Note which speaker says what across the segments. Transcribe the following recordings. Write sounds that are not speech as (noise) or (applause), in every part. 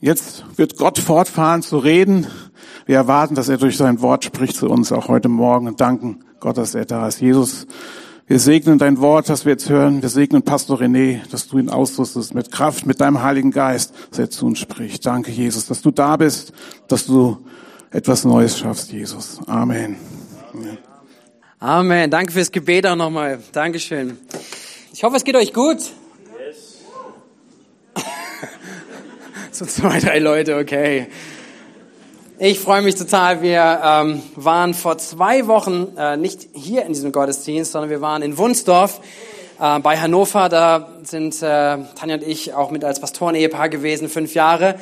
Speaker 1: Jetzt wird Gott fortfahren zu reden. Wir erwarten, dass er durch sein Wort spricht zu uns auch heute Morgen und danken Gott, dass er da ist. Jesus, wir segnen dein Wort, das wir jetzt hören. Wir segnen Pastor René, dass du ihn ausrüstest mit Kraft, mit deinem Heiligen Geist, dass er zu uns spricht. Danke, Jesus, dass du da bist, dass du etwas Neues schaffst, Jesus. Amen.
Speaker 2: Amen. Amen. Danke fürs Gebet auch nochmal. Dankeschön. Ich hoffe, es geht euch gut. So zwei, drei Leute, okay. Ich freue mich total. Wir ähm, waren vor zwei Wochen äh, nicht hier in diesem Gottesdienst, sondern wir waren in Wunsdorf äh, bei Hannover. Da sind äh, Tanja und ich auch mit als Pastoren-Ehepaar gewesen, fünf Jahre,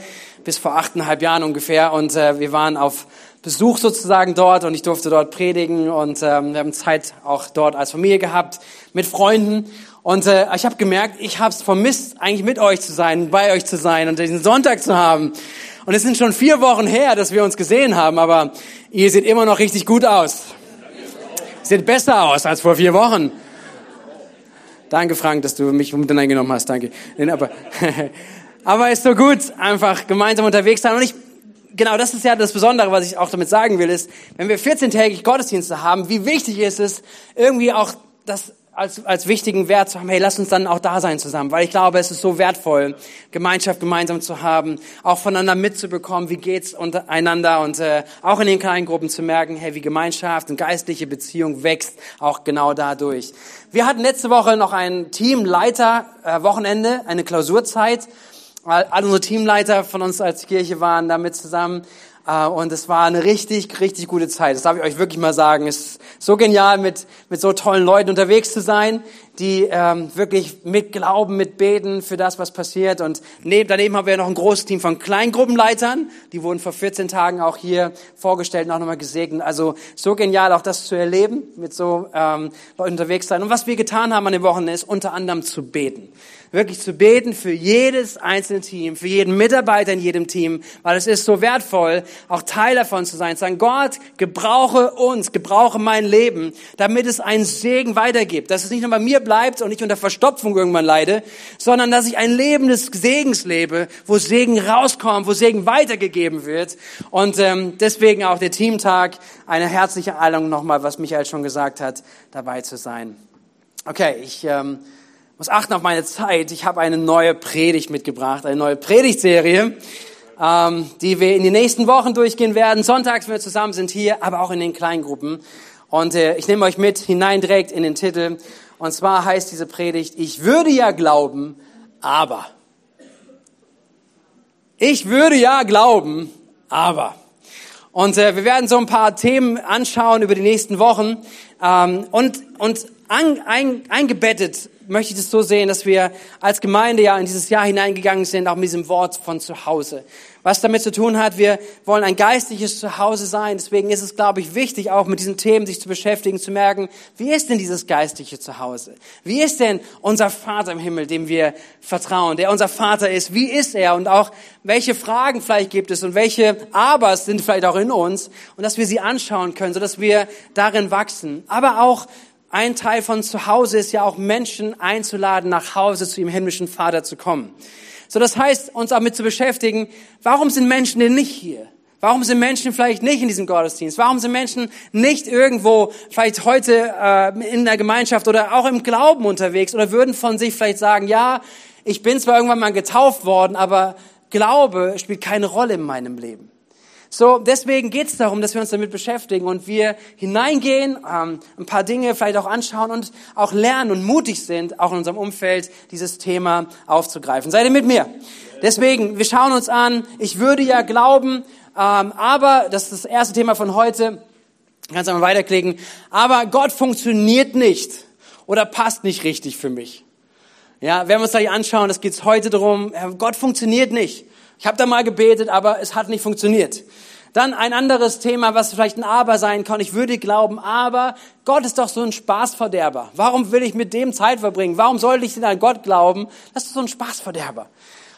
Speaker 2: bis vor achteinhalb Jahren ungefähr. Und äh, wir waren auf Besuch sozusagen dort und ich durfte dort predigen und ähm, wir haben Zeit auch dort als Familie gehabt mit Freunden. Und äh, ich habe gemerkt, ich habe es vermisst, eigentlich mit euch zu sein, bei euch zu sein und diesen Sonntag zu haben. Und es sind schon vier Wochen her, dass wir uns gesehen haben, aber ihr seht immer noch richtig gut aus. Seht besser aus als vor vier Wochen. Danke, Frank, dass du mich mit hineingenommen hast. Danke. Aber, (laughs) aber ist so gut, einfach gemeinsam unterwegs sein. Und ich, genau, das ist ja das Besondere, was ich auch damit sagen will, ist, wenn wir 14-tägig Gottesdienste haben, wie wichtig ist es, irgendwie auch das als, als wichtigen Wert zu haben, hey, lass uns dann auch da sein zusammen, weil ich glaube, es ist so wertvoll, Gemeinschaft gemeinsam zu haben, auch voneinander mitzubekommen, wie geht's untereinander und äh, auch in den kleinen Gruppen zu merken, hey, wie Gemeinschaft und geistliche Beziehung wächst, auch genau dadurch. Wir hatten letzte Woche noch ein Teamleiter-Wochenende, äh, eine Klausurzeit. Alle unsere Teamleiter von uns als Kirche waren damit zusammen. Äh, und es war eine richtig, richtig gute Zeit. Das darf ich euch wirklich mal sagen. Es ist so genial, mit, mit so tollen Leuten unterwegs zu sein, die ähm, wirklich mit Glauben, mit Beten für das, was passiert. Und neben, daneben haben wir noch ein großes Team von Kleingruppenleitern. Die wurden vor 14 Tagen auch hier vorgestellt und auch nochmal gesegnet. Also so genial, auch das zu erleben, mit so ähm, Leuten unterwegs sein. Und was wir getan haben an den Wochen ist unter anderem zu beten wirklich zu beten für jedes einzelne Team, für jeden Mitarbeiter in jedem Team, weil es ist so wertvoll, auch Teil davon zu sein. Zu sagen, Gott, gebrauche uns, gebrauche mein Leben, damit es einen Segen weitergibt. Dass es nicht nur bei mir bleibt und ich unter Verstopfung irgendwann leide, sondern dass ich ein Leben des Segens lebe, wo Segen rauskommt, wo Segen weitergegeben wird. Und ähm, deswegen auch der Teamtag, eine herzliche Einladung nochmal, was Michael schon gesagt hat, dabei zu sein. Okay, ich ähm, muss achten auf meine Zeit. Ich habe eine neue Predigt mitgebracht, eine neue Predigtserie, ähm, die wir in den nächsten Wochen durchgehen werden. Sonntags, wenn wir zusammen sind hier, aber auch in den Kleingruppen. Und äh, ich nehme euch mit hinein direkt in den Titel. Und zwar heißt diese Predigt, ich würde ja glauben, aber. Ich würde ja glauben, aber. Und äh, wir werden so ein paar Themen anschauen über die nächsten Wochen. Ähm, und und an, ein, eingebettet möchte ich das so sehen, dass wir als Gemeinde ja in dieses Jahr hineingegangen sind, auch mit diesem Wort von Zuhause. Was damit zu tun hat, wir wollen ein geistliches Zuhause sein. Deswegen ist es, glaube ich, wichtig, auch mit diesen Themen sich zu beschäftigen, zu merken, wie ist denn dieses geistliche Zuhause? Wie ist denn unser Vater im Himmel, dem wir vertrauen, der unser Vater ist? Wie ist er? Und auch, welche Fragen vielleicht gibt es und welche Abers sind vielleicht auch in uns und dass wir sie anschauen können, sodass wir darin wachsen. Aber auch, ein Teil von zu Hause ist ja auch Menschen einzuladen, nach Hause zu ihrem himmlischen Vater zu kommen. So, das heißt, uns damit zu beschäftigen, warum sind Menschen denn nicht hier? Warum sind Menschen vielleicht nicht in diesem Gottesdienst? Warum sind Menschen nicht irgendwo, vielleicht heute äh, in der Gemeinschaft oder auch im Glauben unterwegs oder würden von sich vielleicht sagen, ja, ich bin zwar irgendwann mal getauft worden, aber Glaube spielt keine Rolle in meinem Leben. So, deswegen geht es darum, dass wir uns damit beschäftigen und wir hineingehen, ähm, ein paar Dinge vielleicht auch anschauen und auch lernen und mutig sind, auch in unserem Umfeld dieses Thema aufzugreifen. Seid ihr mit mir? Deswegen, wir schauen uns an, ich würde ja glauben, ähm, aber, das ist das erste Thema von heute, kannst einmal weiterklicken, aber Gott funktioniert nicht oder passt nicht richtig für mich. Ja, werden wir uns gleich anschauen, das geht's heute darum, Gott funktioniert nicht. Ich habe da mal gebetet, aber es hat nicht funktioniert. Dann ein anderes Thema, was vielleicht ein Aber sein kann. Ich würde glauben, aber Gott ist doch so ein Spaßverderber. Warum will ich mit dem Zeit verbringen? Warum sollte ich denn an Gott glauben? Das ist so ein Spaßverderber.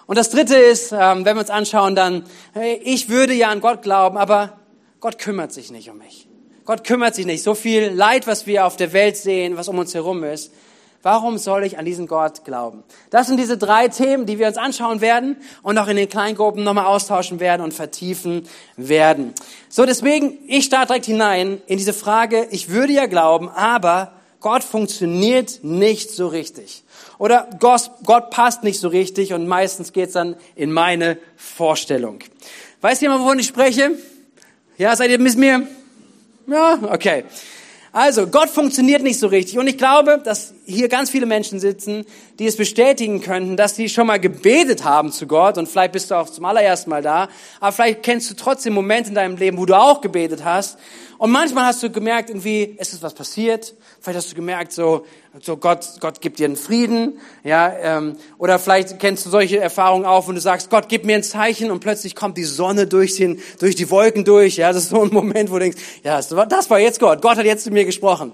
Speaker 2: Und das dritte ist, ähm, wenn wir uns anschauen, dann, hey, ich würde ja an Gott glauben, aber Gott kümmert sich nicht um mich. Gott kümmert sich nicht. So viel Leid, was wir auf der Welt sehen, was um uns herum ist, Warum soll ich an diesen Gott glauben? Das sind diese drei Themen, die wir uns anschauen werden und auch in den Kleingruppen nochmal austauschen werden und vertiefen werden. So, deswegen, ich starte direkt hinein in diese Frage, ich würde ja glauben, aber Gott funktioniert nicht so richtig. Oder Gott, Gott passt nicht so richtig und meistens geht's dann in meine Vorstellung. Weiß jemand, wovon ich spreche? Ja, seid ihr mit mir? Ja, okay. Also, Gott funktioniert nicht so richtig. Und ich glaube, dass hier ganz viele Menschen sitzen, die es bestätigen könnten, dass sie schon mal gebetet haben zu Gott. Und vielleicht bist du auch zum allerersten Mal da. Aber vielleicht kennst du trotzdem Momente in deinem Leben, wo du auch gebetet hast. Und manchmal hast du gemerkt, irgendwie, es ist was passiert. Vielleicht hast du gemerkt, so, so Gott, Gott gibt dir einen Frieden, ja, ähm, oder vielleicht kennst du solche Erfahrungen auch, wenn du sagst, Gott, gib mir ein Zeichen und plötzlich kommt die Sonne durch den, durch die Wolken durch, ja, das ist so ein Moment, wo du denkst, ja, das war, das war jetzt Gott, Gott hat jetzt zu mir gesprochen.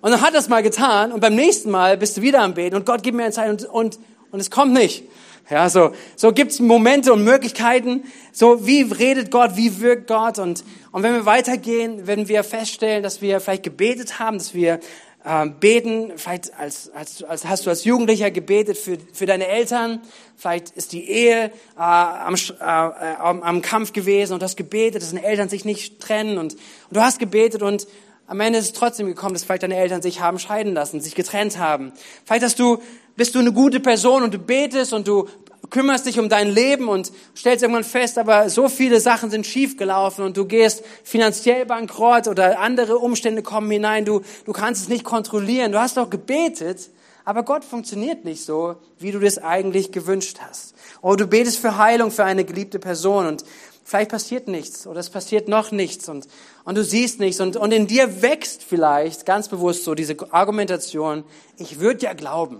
Speaker 2: Und dann hat er es mal getan und beim nächsten Mal bist du wieder am Beten und Gott gibt mir ein Zeichen und, und, und es kommt nicht. Ja, so, so gibt's Momente und Möglichkeiten. So, wie redet Gott, wie wirkt Gott? Und, und wenn wir weitergehen, werden wir feststellen, dass wir vielleicht gebetet haben, dass wir äh, beten, vielleicht als, als, als hast du als Jugendlicher gebetet für, für deine Eltern, vielleicht ist die Ehe äh, am, äh, am, am Kampf gewesen und du hast gebetet, dass deine Eltern sich nicht trennen und, und du hast gebetet und am Ende ist es trotzdem gekommen, dass vielleicht deine Eltern sich haben scheiden lassen, sich getrennt haben. Vielleicht hast du, bist du eine gute Person und du betest und du kümmerst dich um dein Leben und stellst irgendwann fest, aber so viele Sachen sind schiefgelaufen und du gehst finanziell bankrott oder andere Umstände kommen hinein, du, du kannst es nicht kontrollieren. Du hast doch gebetet, aber Gott funktioniert nicht so, wie du das eigentlich gewünscht hast. Oder du betest für Heilung für eine geliebte Person und vielleicht passiert nichts oder es passiert noch nichts und, und du siehst nichts und, und in dir wächst vielleicht ganz bewusst so diese Argumentation, ich würde ja glauben,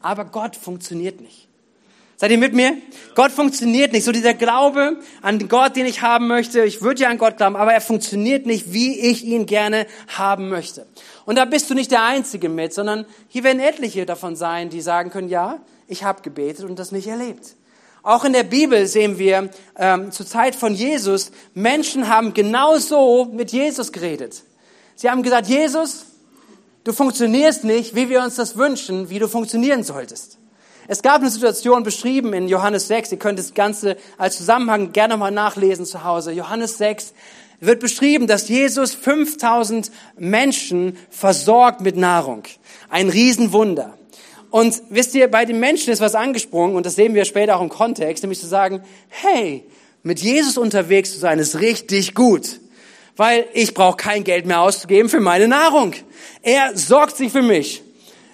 Speaker 2: aber Gott funktioniert nicht. Seid ihr mit mir? Gott funktioniert nicht. So dieser Glaube an Gott, den ich haben möchte, ich würde ja an Gott glauben, aber er funktioniert nicht, wie ich ihn gerne haben möchte. Und da bist du nicht der Einzige mit, sondern hier werden etliche davon sein, die sagen können, ja, ich habe gebetet und das nicht erlebt. Auch in der Bibel sehen wir ähm, zur Zeit von Jesus, Menschen haben genauso mit Jesus geredet. Sie haben gesagt, Jesus, du funktionierst nicht, wie wir uns das wünschen, wie du funktionieren solltest. Es gab eine Situation beschrieben in Johannes 6, ihr könnt das Ganze als Zusammenhang gerne mal nachlesen zu Hause. Johannes 6 wird beschrieben, dass Jesus 5000 Menschen versorgt mit Nahrung. Ein Riesenwunder. Und wisst ihr, bei den Menschen ist was angesprungen, und das sehen wir später auch im Kontext, nämlich zu sagen, hey, mit Jesus unterwegs zu sein, ist richtig gut. Weil ich brauche kein Geld mehr auszugeben für meine Nahrung. Er sorgt sich für mich.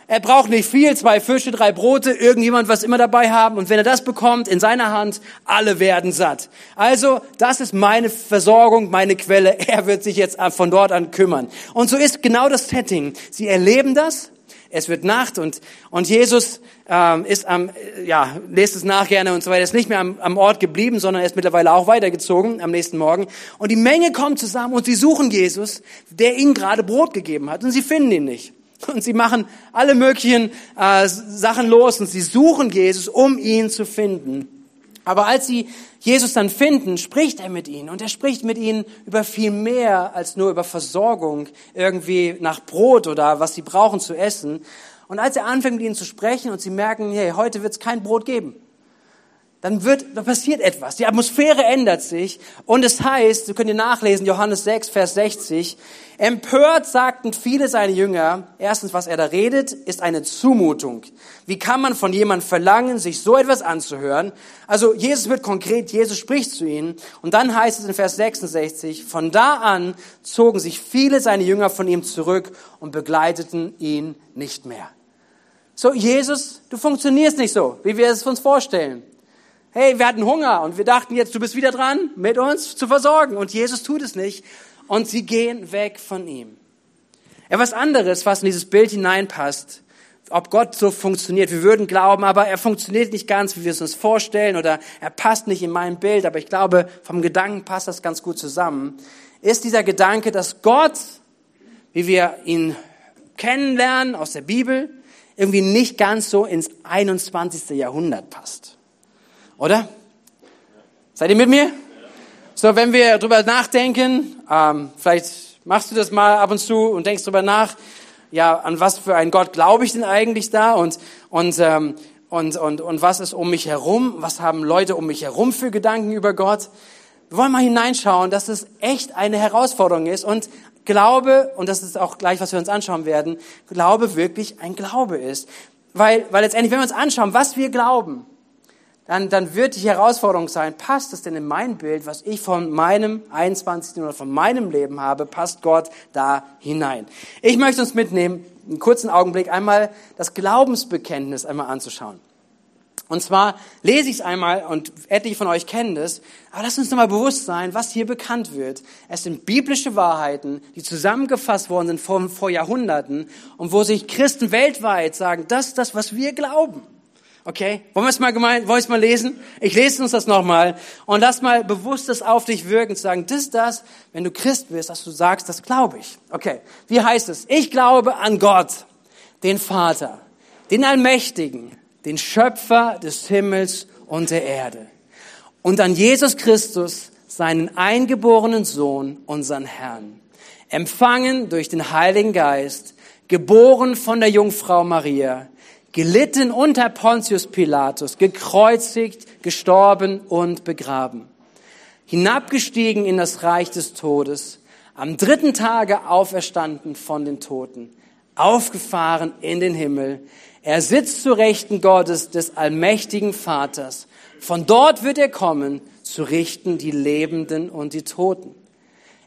Speaker 2: Er braucht nicht viel, zwei Fische, drei Brote, irgendjemand was immer dabei haben. Und wenn er das bekommt in seiner Hand, alle werden satt. Also, das ist meine Versorgung, meine Quelle. (laughs) Er wird sich jetzt von dort an kümmern. Und so ist genau das Setting. Sie erleben das. Es wird Nacht und, und Jesus ähm, ist am, ja, lest es nach gerne und so weiter, ist nicht mehr am, am Ort geblieben, sondern er ist mittlerweile auch weitergezogen am nächsten Morgen. Und die Menge kommt zusammen und sie suchen Jesus, der ihnen gerade Brot gegeben hat. Und sie finden ihn nicht. Und sie machen alle möglichen äh, Sachen los und sie suchen Jesus, um ihn zu finden. Aber als sie Jesus dann finden, spricht er mit ihnen. Und er spricht mit ihnen über viel mehr als nur über Versorgung, irgendwie nach Brot oder was sie brauchen zu essen. Und als er anfängt mit ihnen zu sprechen und sie merken, hey, heute wird es kein Brot geben, dann wird, da passiert etwas. Die Atmosphäre ändert sich. Und es heißt, du könnt ihr nachlesen, Johannes 6, Vers 60, empört sagten viele seine Jünger, erstens, was er da redet, ist eine Zumutung. Wie kann man von jemandem verlangen, sich so etwas anzuhören? Also, Jesus wird konkret, Jesus spricht zu ihnen. Und dann heißt es in Vers 66, von da an zogen sich viele seine Jünger von ihm zurück und begleiteten ihn nicht mehr. So, Jesus, du funktionierst nicht so, wie wir es uns vorstellen. Hey, wir hatten Hunger und wir dachten jetzt, du bist wieder dran, mit uns zu versorgen. Und Jesus tut es nicht. Und sie gehen weg von ihm. Etwas anderes, was in dieses Bild hineinpasst, ob Gott so funktioniert. Wir würden glauben, aber er funktioniert nicht ganz, wie wir es uns vorstellen, oder er passt nicht in mein Bild, aber ich glaube, vom Gedanken passt das ganz gut zusammen, ist dieser Gedanke, dass Gott, wie wir ihn kennenlernen aus der Bibel, irgendwie nicht ganz so ins 21. Jahrhundert passt. Oder? Seid ihr mit mir? So, wenn wir drüber nachdenken, ähm, vielleicht machst du das mal ab und zu und denkst drüber nach, ja, an was für einen Gott glaube ich denn eigentlich da und, und, ähm, und, und, und was ist um mich herum, was haben Leute um mich herum für Gedanken über Gott. Wir wollen mal hineinschauen, dass es echt eine Herausforderung ist und Glaube, und das ist auch gleich, was wir uns anschauen werden, Glaube wirklich ein Glaube ist. Weil, weil letztendlich, wenn wir uns anschauen, was wir glauben, dann, dann wird die Herausforderung sein, passt es denn in mein Bild, was ich von meinem 21. oder von meinem Leben habe, passt Gott da hinein? Ich möchte uns mitnehmen, einen kurzen Augenblick einmal das Glaubensbekenntnis einmal anzuschauen. Und zwar lese ich es einmal und etliche von euch kennen das, aber lasst uns nochmal bewusst sein, was hier bekannt wird. Es sind biblische Wahrheiten, die zusammengefasst worden sind vor, vor Jahrhunderten und wo sich Christen weltweit sagen, das ist das, was wir glauben. Okay? Wollen wir es mal gemein, wollen wir es mal lesen? Ich lese uns das nochmal und lass mal bewusst das auf dich wirken, zu sagen, das ist das, wenn du Christ bist, dass du sagst, das glaube ich. Okay. Wie heißt es? Ich glaube an Gott, den Vater, den Allmächtigen, den Schöpfer des Himmels und der Erde. Und an Jesus Christus, seinen eingeborenen Sohn, unseren Herrn. Empfangen durch den Heiligen Geist, geboren von der Jungfrau Maria, gelitten unter Pontius Pilatus, gekreuzigt, gestorben und begraben, hinabgestiegen in das Reich des Todes, am dritten Tage auferstanden von den Toten, aufgefahren in den Himmel, er sitzt zu Rechten Gottes, des allmächtigen Vaters. Von dort wird er kommen, zu richten die Lebenden und die Toten.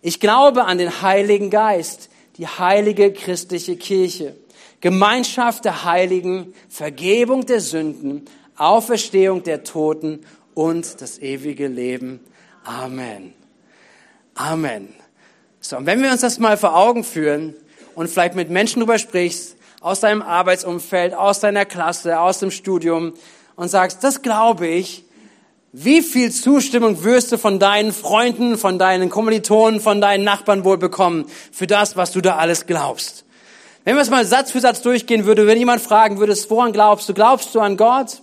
Speaker 2: Ich glaube an den Heiligen Geist, die heilige christliche Kirche, Gemeinschaft der Heiligen, Vergebung der Sünden, Auferstehung der Toten und das ewige Leben. Amen. Amen. So, und wenn wir uns das mal vor Augen führen und vielleicht mit Menschen drüber sprichst, aus deinem Arbeitsumfeld, aus deiner Klasse, aus dem Studium und sagst, das glaube ich, wie viel Zustimmung wirst du von deinen Freunden, von deinen Kommilitonen, von deinen Nachbarn wohl bekommen für das, was du da alles glaubst? Wenn wir es mal Satz für Satz durchgehen würde, wenn jemand fragen würde, woran glaubst du? Glaubst du an Gott?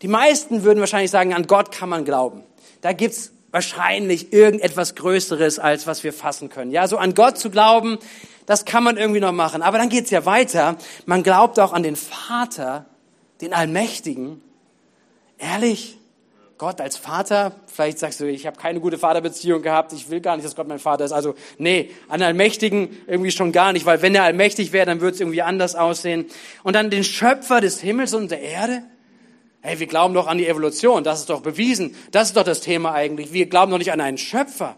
Speaker 2: Die meisten würden wahrscheinlich sagen, an Gott kann man glauben. Da gibt's wahrscheinlich irgendetwas Größeres, als was wir fassen können. Ja, so an Gott zu glauben, das kann man irgendwie noch machen. Aber dann geht's ja weiter. Man glaubt auch an den Vater, den Allmächtigen. Ehrlich? Gott als Vater? Vielleicht sagst du, ich habe keine gute Vaterbeziehung gehabt, ich will gar nicht, dass Gott mein Vater ist. Also nee, an Allmächtigen irgendwie schon gar nicht, weil wenn er allmächtig wäre, dann würde es irgendwie anders aussehen. Und dann den Schöpfer des Himmels und der Erde? Hey, wir glauben doch an die Evolution, das ist doch bewiesen. Das ist doch das Thema eigentlich. Wir glauben doch nicht an einen Schöpfer.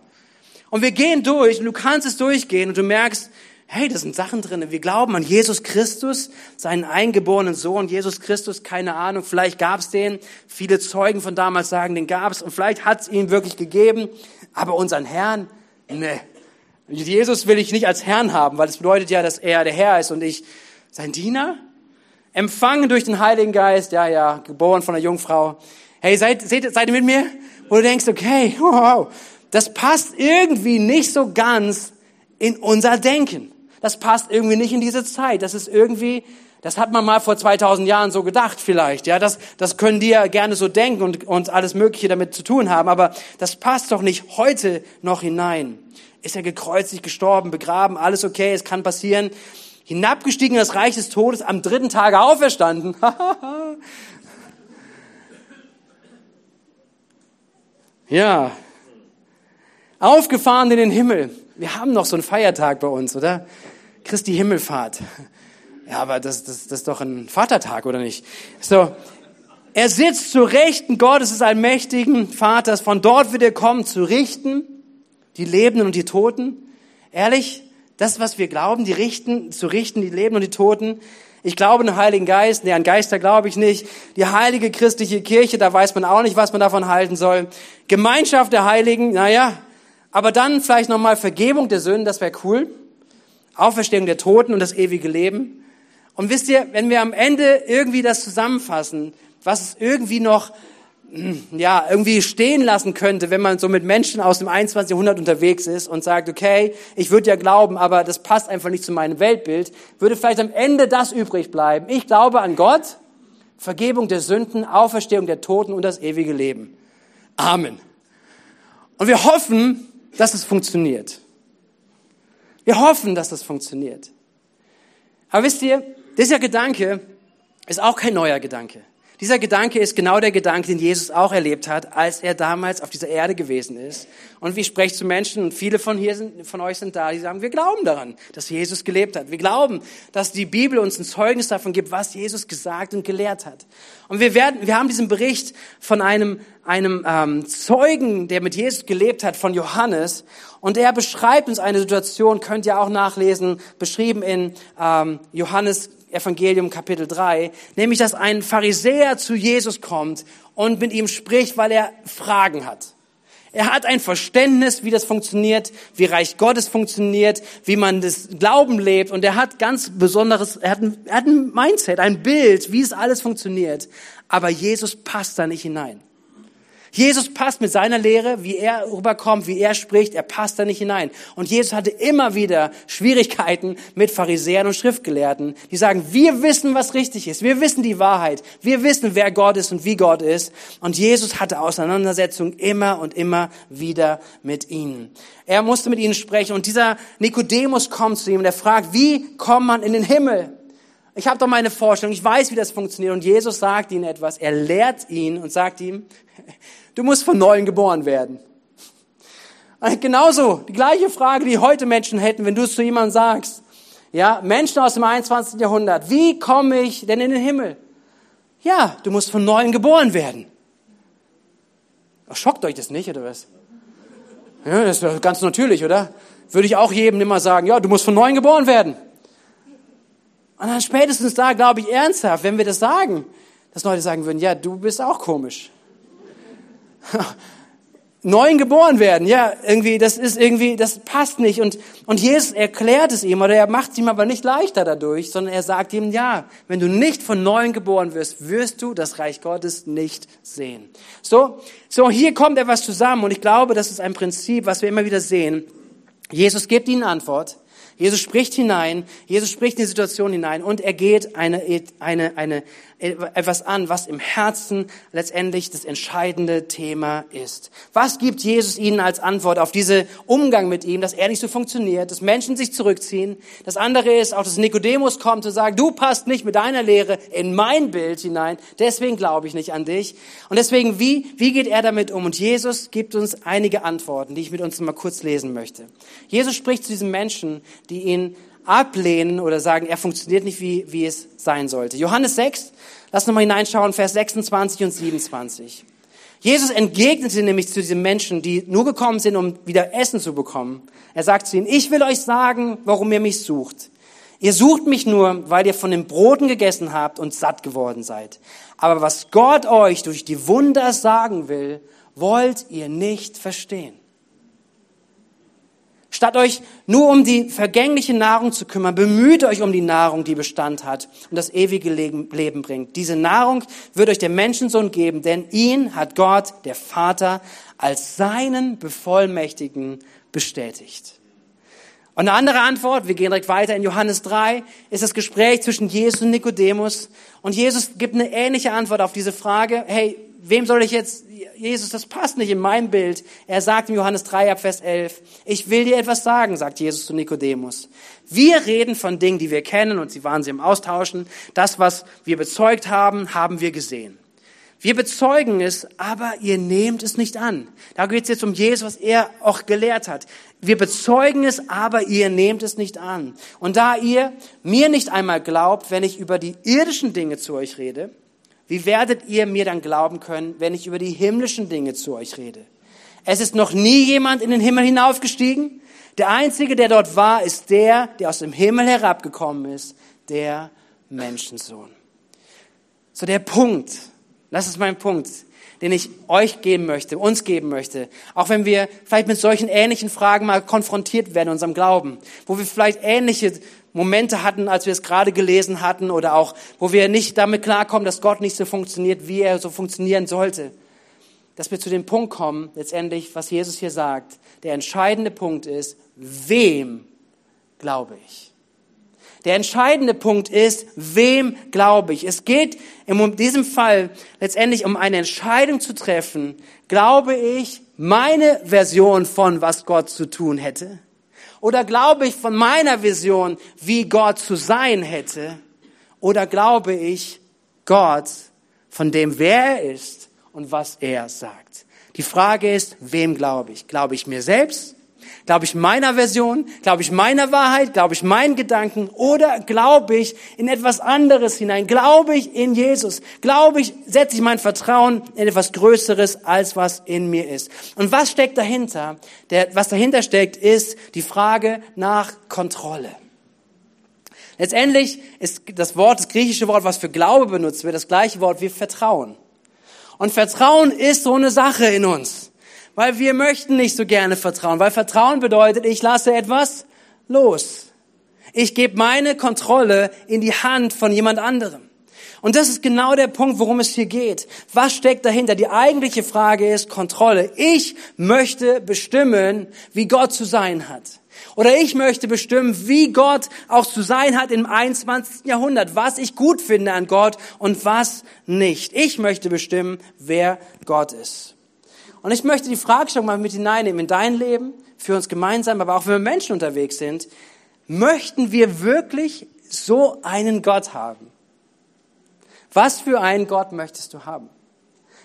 Speaker 2: Und wir gehen durch und du kannst es durchgehen und du merkst, hey, da sind Sachen drin. Wir glauben an Jesus Christus, seinen eingeborenen Sohn, Jesus Christus, keine Ahnung, vielleicht gab's den. Viele Zeugen von damals sagen, den gab's und vielleicht hat's ihn wirklich gegeben. Aber unseren Herrn, ne. Jesus will ich nicht als Herrn haben, weil das bedeutet ja, dass er der Herr ist und ich sein Diener. Empfangen durch den Heiligen Geist, ja, ja, geboren von einer Jungfrau. Hey, seid, seid, seid ihr mit mir? Wo du denkst, okay, (laughs) wow, das passt irgendwie nicht so ganz in unser Denken das passt irgendwie nicht in diese Zeit. Das ist irgendwie, das hat man mal vor 2000 Jahren so gedacht vielleicht. Ja, das, das können die ja gerne so denken und, und alles Mögliche damit zu tun haben. Aber das passt doch nicht heute noch hinein. Ist er gekreuzigt, gestorben, begraben, alles okay, es kann passieren. Hinabgestiegen in das Reich des Todes, am dritten Tage auferstanden. (laughs) ja. Aufgefahren in den Himmel. Wir haben noch so einen Feiertag bei uns, oder? Christi Himmelfahrt. Ja, aber das, das, das ist doch ein Vatertag, oder nicht? So. Er sitzt zu Rechten Gottes des allmächtigen Vaters. Von dort wird er kommen, zu richten, die Lebenden und die Toten. Ehrlich? Das, was wir glauben, die richten, zu richten, die Lebenden und die Toten. Ich glaube an den Heiligen Geist. Nee, an Geister glaube ich nicht. Die heilige christliche Kirche, da weiß man auch nicht, was man davon halten soll. Gemeinschaft der Heiligen, naja. Aber dann vielleicht nochmal Vergebung der Sünden, das wäre cool. Auferstehung der Toten und das ewige Leben. Und wisst ihr, wenn wir am Ende irgendwie das zusammenfassen, was es irgendwie noch hm, ja, irgendwie stehen lassen könnte, wenn man so mit Menschen aus dem 21. Jahrhundert unterwegs ist und sagt, okay, ich würde ja glauben, aber das passt einfach nicht zu meinem Weltbild, würde vielleicht am Ende das übrig bleiben. Ich glaube an Gott, Vergebung der Sünden, Auferstehung der Toten und das ewige Leben. Amen. Und wir hoffen, dass es funktioniert. Wir hoffen, dass das funktioniert. Aber wisst ihr, dieser Gedanke ist auch kein neuer Gedanke. Dieser Gedanke ist genau der Gedanke, den Jesus auch erlebt hat, als er damals auf dieser Erde gewesen ist. Und wie spreche zu Menschen, und viele von hier sind, von euch sind da, die sagen, wir glauben daran, dass Jesus gelebt hat. Wir glauben, dass die Bibel uns ein Zeugnis davon gibt, was Jesus gesagt und gelehrt hat. Und wir werden, wir haben diesen Bericht von einem, einem ähm, Zeugen, der mit Jesus gelebt hat, von Johannes. Und er beschreibt uns eine Situation, könnt ihr auch nachlesen, beschrieben in ähm, Johannes Evangelium Kapitel 3, nämlich dass ein Pharisäer zu Jesus kommt und mit ihm spricht, weil er Fragen hat. Er hat ein Verständnis, wie das funktioniert, wie Reich Gottes funktioniert, wie man das Glauben lebt und er hat ganz besonderes, er hat ein, er hat ein Mindset, ein Bild, wie es alles funktioniert. Aber Jesus passt da nicht hinein. Jesus passt mit seiner Lehre, wie er rüberkommt, wie er spricht, er passt da nicht hinein. Und Jesus hatte immer wieder Schwierigkeiten mit Pharisäern und Schriftgelehrten, die sagen, wir wissen, was richtig ist, wir wissen die Wahrheit, wir wissen, wer Gott ist und wie Gott ist. Und Jesus hatte Auseinandersetzungen immer und immer wieder mit ihnen. Er musste mit ihnen sprechen und dieser Nikodemus kommt zu ihm und er fragt, wie kommt man in den Himmel? Ich habe doch meine Vorstellung, ich weiß, wie das funktioniert. Und Jesus sagt ihnen etwas, er lehrt ihn und sagt ihm, Du musst von neuem geboren werden. Genauso, die gleiche Frage, die heute Menschen hätten, wenn du es zu jemandem sagst. Ja, Menschen aus dem 21. Jahrhundert, wie komme ich denn in den Himmel? Ja, du musst von neuem geboren werden. Schockt euch das nicht, oder was? Ja, das ist ganz natürlich, oder? Würde ich auch jedem immer sagen, ja, du musst von neuem geboren werden. Und dann spätestens da glaube ich ernsthaft, wenn wir das sagen, dass Leute sagen würden, ja, du bist auch komisch. (laughs) Neuen geboren werden, ja, irgendwie, das ist irgendwie, das passt nicht. Und, und Jesus erklärt es ihm, oder er macht es ihm aber nicht leichter dadurch, sondern er sagt ihm, ja, wenn du nicht von Neuem geboren wirst, wirst du das Reich Gottes nicht sehen. So, so, hier kommt etwas zusammen und ich glaube, das ist ein Prinzip, was wir immer wieder sehen. Jesus gibt ihnen Antwort. Jesus spricht hinein, Jesus spricht in die Situation hinein und er geht eine, eine, eine, etwas an, was im Herzen letztendlich das entscheidende Thema ist. Was gibt Jesus ihnen als Antwort auf diese Umgang mit ihm, dass er nicht so funktioniert, dass Menschen sich zurückziehen? Das andere ist auch, dass Nikodemus kommt und sagt, du passt nicht mit deiner Lehre in mein Bild hinein, deswegen glaube ich nicht an dich. Und deswegen, wie, wie geht er damit um? Und Jesus gibt uns einige Antworten, die ich mit uns mal kurz lesen möchte. Jesus spricht zu diesen Menschen, die ihn ablehnen oder sagen, er funktioniert nicht, wie, wie es sein sollte. Johannes 6, lass nochmal hineinschauen, Vers 26 und 27. Jesus entgegnete nämlich zu diesen Menschen, die nur gekommen sind, um wieder Essen zu bekommen. Er sagt zu ihnen, ich will euch sagen, warum ihr mich sucht. Ihr sucht mich nur, weil ihr von den Broten gegessen habt und satt geworden seid. Aber was Gott euch durch die Wunder sagen will, wollt ihr nicht verstehen. Statt euch nur um die vergängliche Nahrung zu kümmern, bemüht euch um die Nahrung, die Bestand hat und das ewige Leben bringt. Diese Nahrung wird euch der Menschensohn geben, denn ihn hat Gott, der Vater, als seinen Bevollmächtigen bestätigt. Und eine andere Antwort, wir gehen direkt weiter in Johannes 3, ist das Gespräch zwischen Jesus und Nikodemus. Und Jesus gibt eine ähnliche Antwort auf diese Frage. Hey, wem soll ich jetzt Jesus, das passt nicht in mein Bild. Er sagt in Johannes 3 ab Vers 11, ich will dir etwas sagen, sagt Jesus zu Nikodemus. Wir reden von Dingen, die wir kennen und sie waren sie im Austauschen. Das, was wir bezeugt haben, haben wir gesehen. Wir bezeugen es, aber ihr nehmt es nicht an. Da geht es jetzt um Jesus, was er auch gelehrt hat. Wir bezeugen es, aber ihr nehmt es nicht an. Und da ihr mir nicht einmal glaubt, wenn ich über die irdischen Dinge zu euch rede, wie werdet ihr mir dann glauben können, wenn ich über die himmlischen Dinge zu euch rede? Es ist noch nie jemand in den Himmel hinaufgestiegen. Der Einzige, der dort war, ist der, der aus dem Himmel herabgekommen ist, der Menschensohn. So der Punkt, das ist mein Punkt, den ich euch geben möchte, uns geben möchte. Auch wenn wir vielleicht mit solchen ähnlichen Fragen mal konfrontiert werden in unserem Glauben, wo wir vielleicht ähnliche Momente hatten, als wir es gerade gelesen hatten oder auch, wo wir nicht damit klarkommen, dass Gott nicht so funktioniert, wie er so funktionieren sollte. Dass wir zu dem Punkt kommen, letztendlich, was Jesus hier sagt. Der entscheidende Punkt ist, wem glaube ich? Der entscheidende Punkt ist, wem glaube ich? Es geht in diesem Fall letztendlich um eine Entscheidung zu treffen. Glaube ich meine Version von, was Gott zu tun hätte? Oder glaube ich von meiner Vision, wie Gott zu sein hätte? Oder glaube ich Gott von dem, wer er ist und was er sagt? Die Frage ist, wem glaube ich? Glaube ich mir selbst? Glaube ich meiner Version? Glaube ich meiner Wahrheit? Glaube ich meinen Gedanken? Oder glaube ich in etwas anderes hinein? Glaube ich in Jesus? Glaube ich, setze ich mein Vertrauen in etwas Größeres, als was in mir ist? Und was steckt dahinter? Der, was dahinter steckt, ist die Frage nach Kontrolle. Letztendlich ist das Wort, das griechische Wort, was für Glaube benutzt wird, das gleiche Wort wie Vertrauen. Und Vertrauen ist so eine Sache in uns. Weil wir möchten nicht so gerne vertrauen. Weil Vertrauen bedeutet, ich lasse etwas los. Ich gebe meine Kontrolle in die Hand von jemand anderem. Und das ist genau der Punkt, worum es hier geht. Was steckt dahinter? Die eigentliche Frage ist Kontrolle. Ich möchte bestimmen, wie Gott zu sein hat. Oder ich möchte bestimmen, wie Gott auch zu sein hat im 21. Jahrhundert, was ich gut finde an Gott und was nicht. Ich möchte bestimmen, wer Gott ist. Und ich möchte die Fragestellung mal mit hineinnehmen in dein Leben, für uns gemeinsam, aber auch wenn wir Menschen unterwegs sind. Möchten wir wirklich so einen Gott haben? Was für einen Gott möchtest du haben?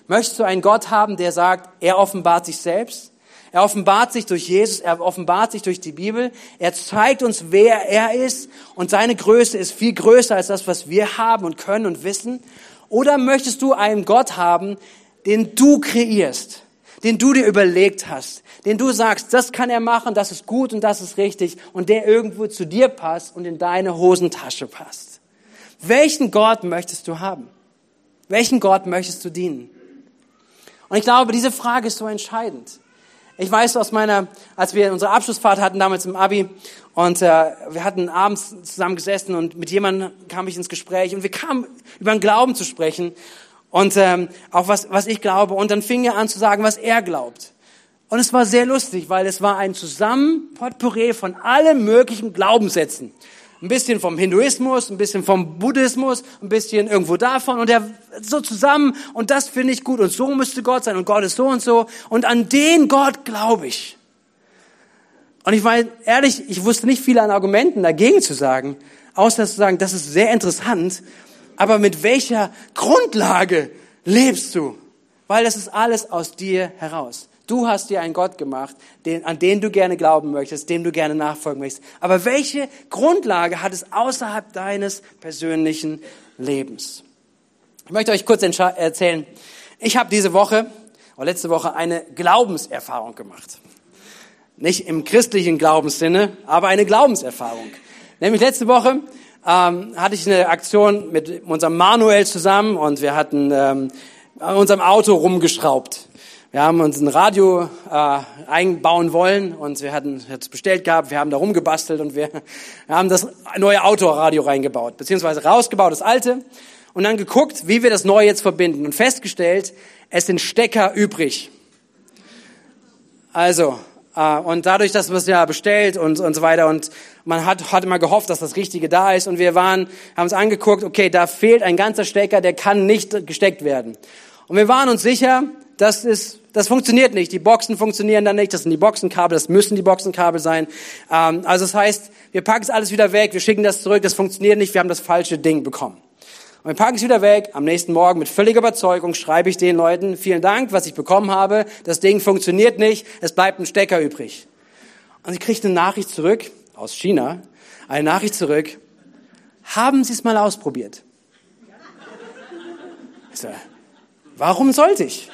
Speaker 2: Möchtest du einen Gott haben, der sagt, er offenbart sich selbst? Er offenbart sich durch Jesus, er offenbart sich durch die Bibel. Er zeigt uns, wer er ist und seine Größe ist viel größer als das, was wir haben und können und wissen. Oder möchtest du einen Gott haben, den du kreierst? Den du dir überlegt hast, den du sagst, das kann er machen, das ist gut und das ist richtig und der irgendwo zu dir passt und in deine Hosentasche passt. Welchen Gott möchtest du haben? Welchen Gott möchtest du dienen? Und ich glaube, diese Frage ist so entscheidend. Ich weiß aus meiner, als wir unsere Abschlussfahrt hatten damals im Abi und äh, wir hatten abends zusammen gesessen und mit jemandem kam ich ins Gespräch und wir kamen über den Glauben zu sprechen und ähm, auch was, was ich glaube. Und dann fing er an zu sagen, was er glaubt. Und es war sehr lustig, weil es war ein Zusammenpotpourri von allen möglichen Glaubenssätzen. Ein bisschen vom Hinduismus, ein bisschen vom Buddhismus, ein bisschen irgendwo davon und er so zusammen und das finde ich gut und so müsste Gott sein und Gott ist so und so und an den Gott glaube ich. Und ich war ehrlich, ich wusste nicht viele an Argumenten dagegen zu sagen, außer zu sagen, das ist sehr interessant aber mit welcher Grundlage lebst du? Weil das ist alles aus dir heraus. Du hast dir einen Gott gemacht, den, an den du gerne glauben möchtest, dem du gerne nachfolgen möchtest. Aber welche Grundlage hat es außerhalb deines persönlichen Lebens? Ich möchte euch kurz erzählen. Ich habe diese Woche, oder letzte Woche, eine Glaubenserfahrung gemacht. Nicht im christlichen Glaubenssinne, aber eine Glaubenserfahrung. Nämlich letzte Woche ähm, hatte ich eine Aktion mit unserem Manuel zusammen und wir hatten ähm, an unserem Auto rumgeschraubt. Wir haben uns ein Radio äh, einbauen wollen und wir hatten es bestellt gehabt, wir haben da rumgebastelt und wir, (laughs) haben das neue Autoradio reingebaut, beziehungsweise rausgebaut, das alte, und dann geguckt, wie wir das neue jetzt verbinden und festgestellt, es sind Stecker übrig. Also, und dadurch, dass man es ja bestellt und, und so weiter und man hat, hat immer gehofft, dass das Richtige da ist und wir waren, haben uns angeguckt, okay, da fehlt ein ganzer Stecker, der kann nicht gesteckt werden. Und wir waren uns sicher, das ist, das funktioniert nicht. Die Boxen funktionieren dann nicht. Das sind die Boxenkabel. Das müssen die Boxenkabel sein. Ähm, also das heißt, wir packen es alles wieder weg. Wir schicken das zurück. Das funktioniert nicht. Wir haben das falsche Ding bekommen. Und wir packen es wieder weg. Am nächsten Morgen mit völliger Überzeugung schreibe ich den Leuten, vielen Dank, was ich bekommen habe. Das Ding funktioniert nicht. Es bleibt ein Stecker übrig. Und ich kriege eine Nachricht zurück aus China. Eine Nachricht zurück. Haben Sie es mal ausprobiert? So, warum sollte ich?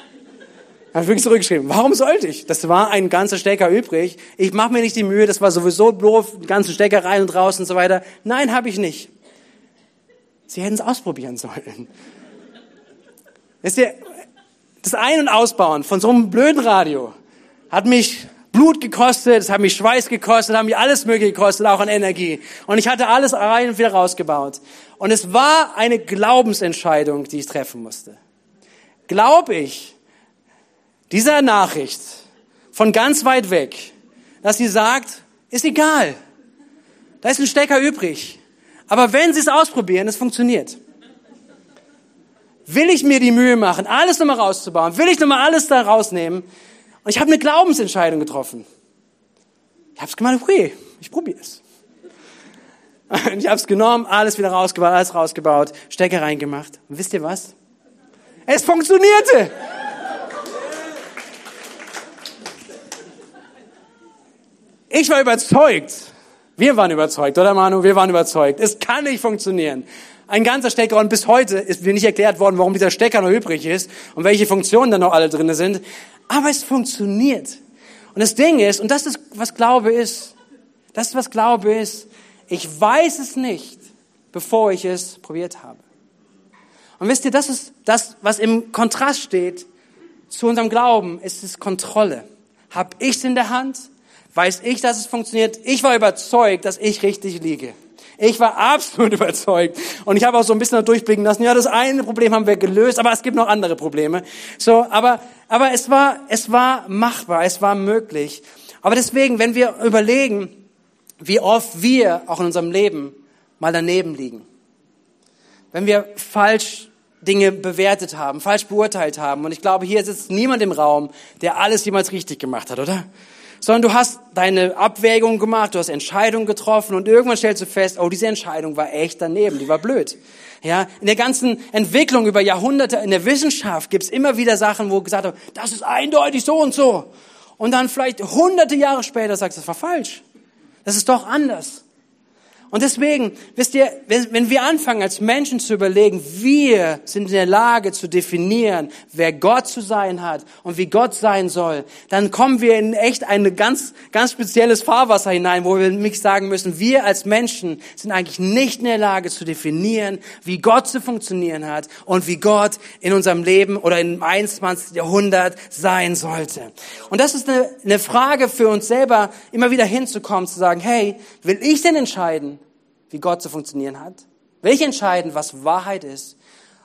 Speaker 2: Habe ich wirklich zurückgeschrieben. Warum sollte ich? Das war ein ganzer Stecker übrig. Ich mache mir nicht die Mühe, das war sowieso doof, ganzen Stecker rein und raus und so weiter. Nein, habe ich nicht. Sie hätten es ausprobieren sollen. Wisst ihr, das Ein- und Ausbauen von so einem blöden Radio hat mich Blut gekostet, es hat mich Schweiß gekostet, hat mich alles Mögliche gekostet, auch an Energie. Und ich hatte alles rein und wieder rausgebaut. Und es war eine Glaubensentscheidung, die ich treffen musste. Glaube ich dieser Nachricht von ganz weit weg, dass sie sagt, ist egal, da ist ein Stecker übrig. Aber wenn Sie es ausprobieren, es funktioniert. Will ich mir die Mühe machen, alles nochmal rauszubauen? Will ich nochmal alles da rausnehmen? Und ich habe eine Glaubensentscheidung getroffen. Ich habe es gemacht, okay, ich probiere es. (laughs) Und ich habe es genommen, alles wieder rausgebaut, alles rausgebaut, Stecker reingemacht. Und wisst ihr was? Es funktionierte. Ich war überzeugt. Wir waren überzeugt, oder Manu? Wir waren überzeugt. Es kann nicht funktionieren. Ein ganzer Stecker und bis heute ist mir nicht erklärt worden, warum dieser Stecker noch übrig ist und welche Funktionen da noch alle drin sind. Aber es funktioniert. Und das Ding ist, und das ist, was Glaube ist, das ist, was Glaube ist, ich weiß es nicht, bevor ich es probiert habe. Und wisst ihr, das ist das, was im Kontrast steht zu unserem Glauben, ist es Kontrolle. Hab ich's in der Hand? Weiß ich, dass es funktioniert? Ich war überzeugt, dass ich richtig liege. Ich war absolut (laughs) überzeugt. Und ich habe auch so ein bisschen durchblicken lassen, ja, das eine Problem haben wir gelöst, aber es gibt noch andere Probleme. So, aber, aber es war, es war machbar, es war möglich. Aber deswegen, wenn wir überlegen, wie oft wir auch in unserem Leben mal daneben liegen. Wenn wir falsch Dinge bewertet haben, falsch beurteilt haben. Und ich glaube, hier sitzt niemand im Raum, der alles jemals richtig gemacht hat, oder? Sondern du hast deine Abwägung gemacht, du hast Entscheidungen getroffen und irgendwann stellst du fest, oh, diese Entscheidung war echt daneben, die war blöd. Ja, in der ganzen Entwicklung über Jahrhunderte in der Wissenschaft gibt's immer wieder Sachen, wo gesagt wird, das ist eindeutig so und so. Und dann vielleicht hunderte Jahre später sagst du, das war falsch. Das ist doch anders. Und deswegen, wisst ihr, wenn wir anfangen als Menschen zu überlegen, wir sind in der Lage zu definieren, wer Gott zu sein hat und wie Gott sein soll, dann kommen wir in echt ein ganz, ganz spezielles Fahrwasser hinein, wo wir nämlich sagen müssen, wir als Menschen sind eigentlich nicht in der Lage zu definieren, wie Gott zu funktionieren hat und wie Gott in unserem Leben oder im 21. Jahrhundert sein sollte. Und das ist eine, eine Frage für uns selber, immer wieder hinzukommen, zu sagen, hey, will ich denn entscheiden, wie Gott zu funktionieren hat? Will ich entscheiden, was Wahrheit ist?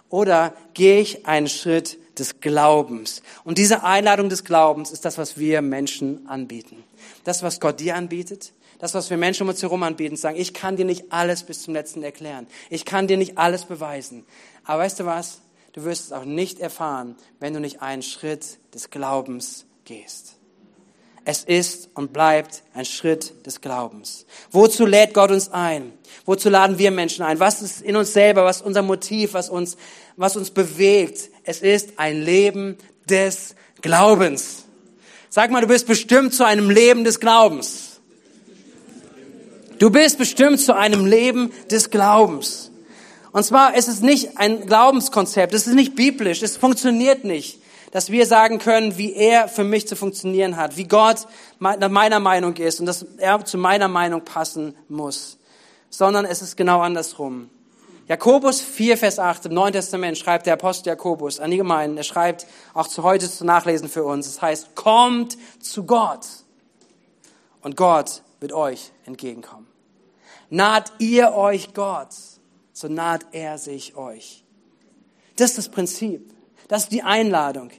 Speaker 2: Oder gehe ich einen Schritt des Glaubens? Und diese Einladung des Glaubens ist das, was wir Menschen anbieten. Das, was Gott dir anbietet, das, was wir Menschen um uns herum anbieten, sagen, ich kann dir nicht alles bis zum letzten erklären. Ich kann dir nicht alles beweisen. Aber weißt du was? Du wirst es auch nicht erfahren, wenn du nicht einen Schritt des Glaubens gehst. Es ist und bleibt ein Schritt des Glaubens. Wozu lädt Gott uns ein? Wozu laden wir Menschen ein? Was ist in uns selber? Was unser Motiv? Was uns, was uns bewegt? Es ist ein Leben des Glaubens. Sag mal, du bist bestimmt zu einem Leben des Glaubens. Du bist bestimmt zu einem Leben des Glaubens. Und zwar ist es nicht ein Glaubenskonzept, es ist nicht biblisch, es funktioniert nicht dass wir sagen können, wie er für mich zu funktionieren hat, wie Gott nach meiner Meinung ist und dass er zu meiner Meinung passen muss, sondern es ist genau andersrum. Jakobus 4, Vers 8 im Neuen Testament schreibt der Apostel Jakobus an die Gemeinden, er schreibt auch zu heute zu nachlesen für uns, es heißt, kommt zu Gott und Gott wird euch entgegenkommen. Naht ihr euch Gott, so naht er sich euch. Das ist das Prinzip. Das ist die Einladung.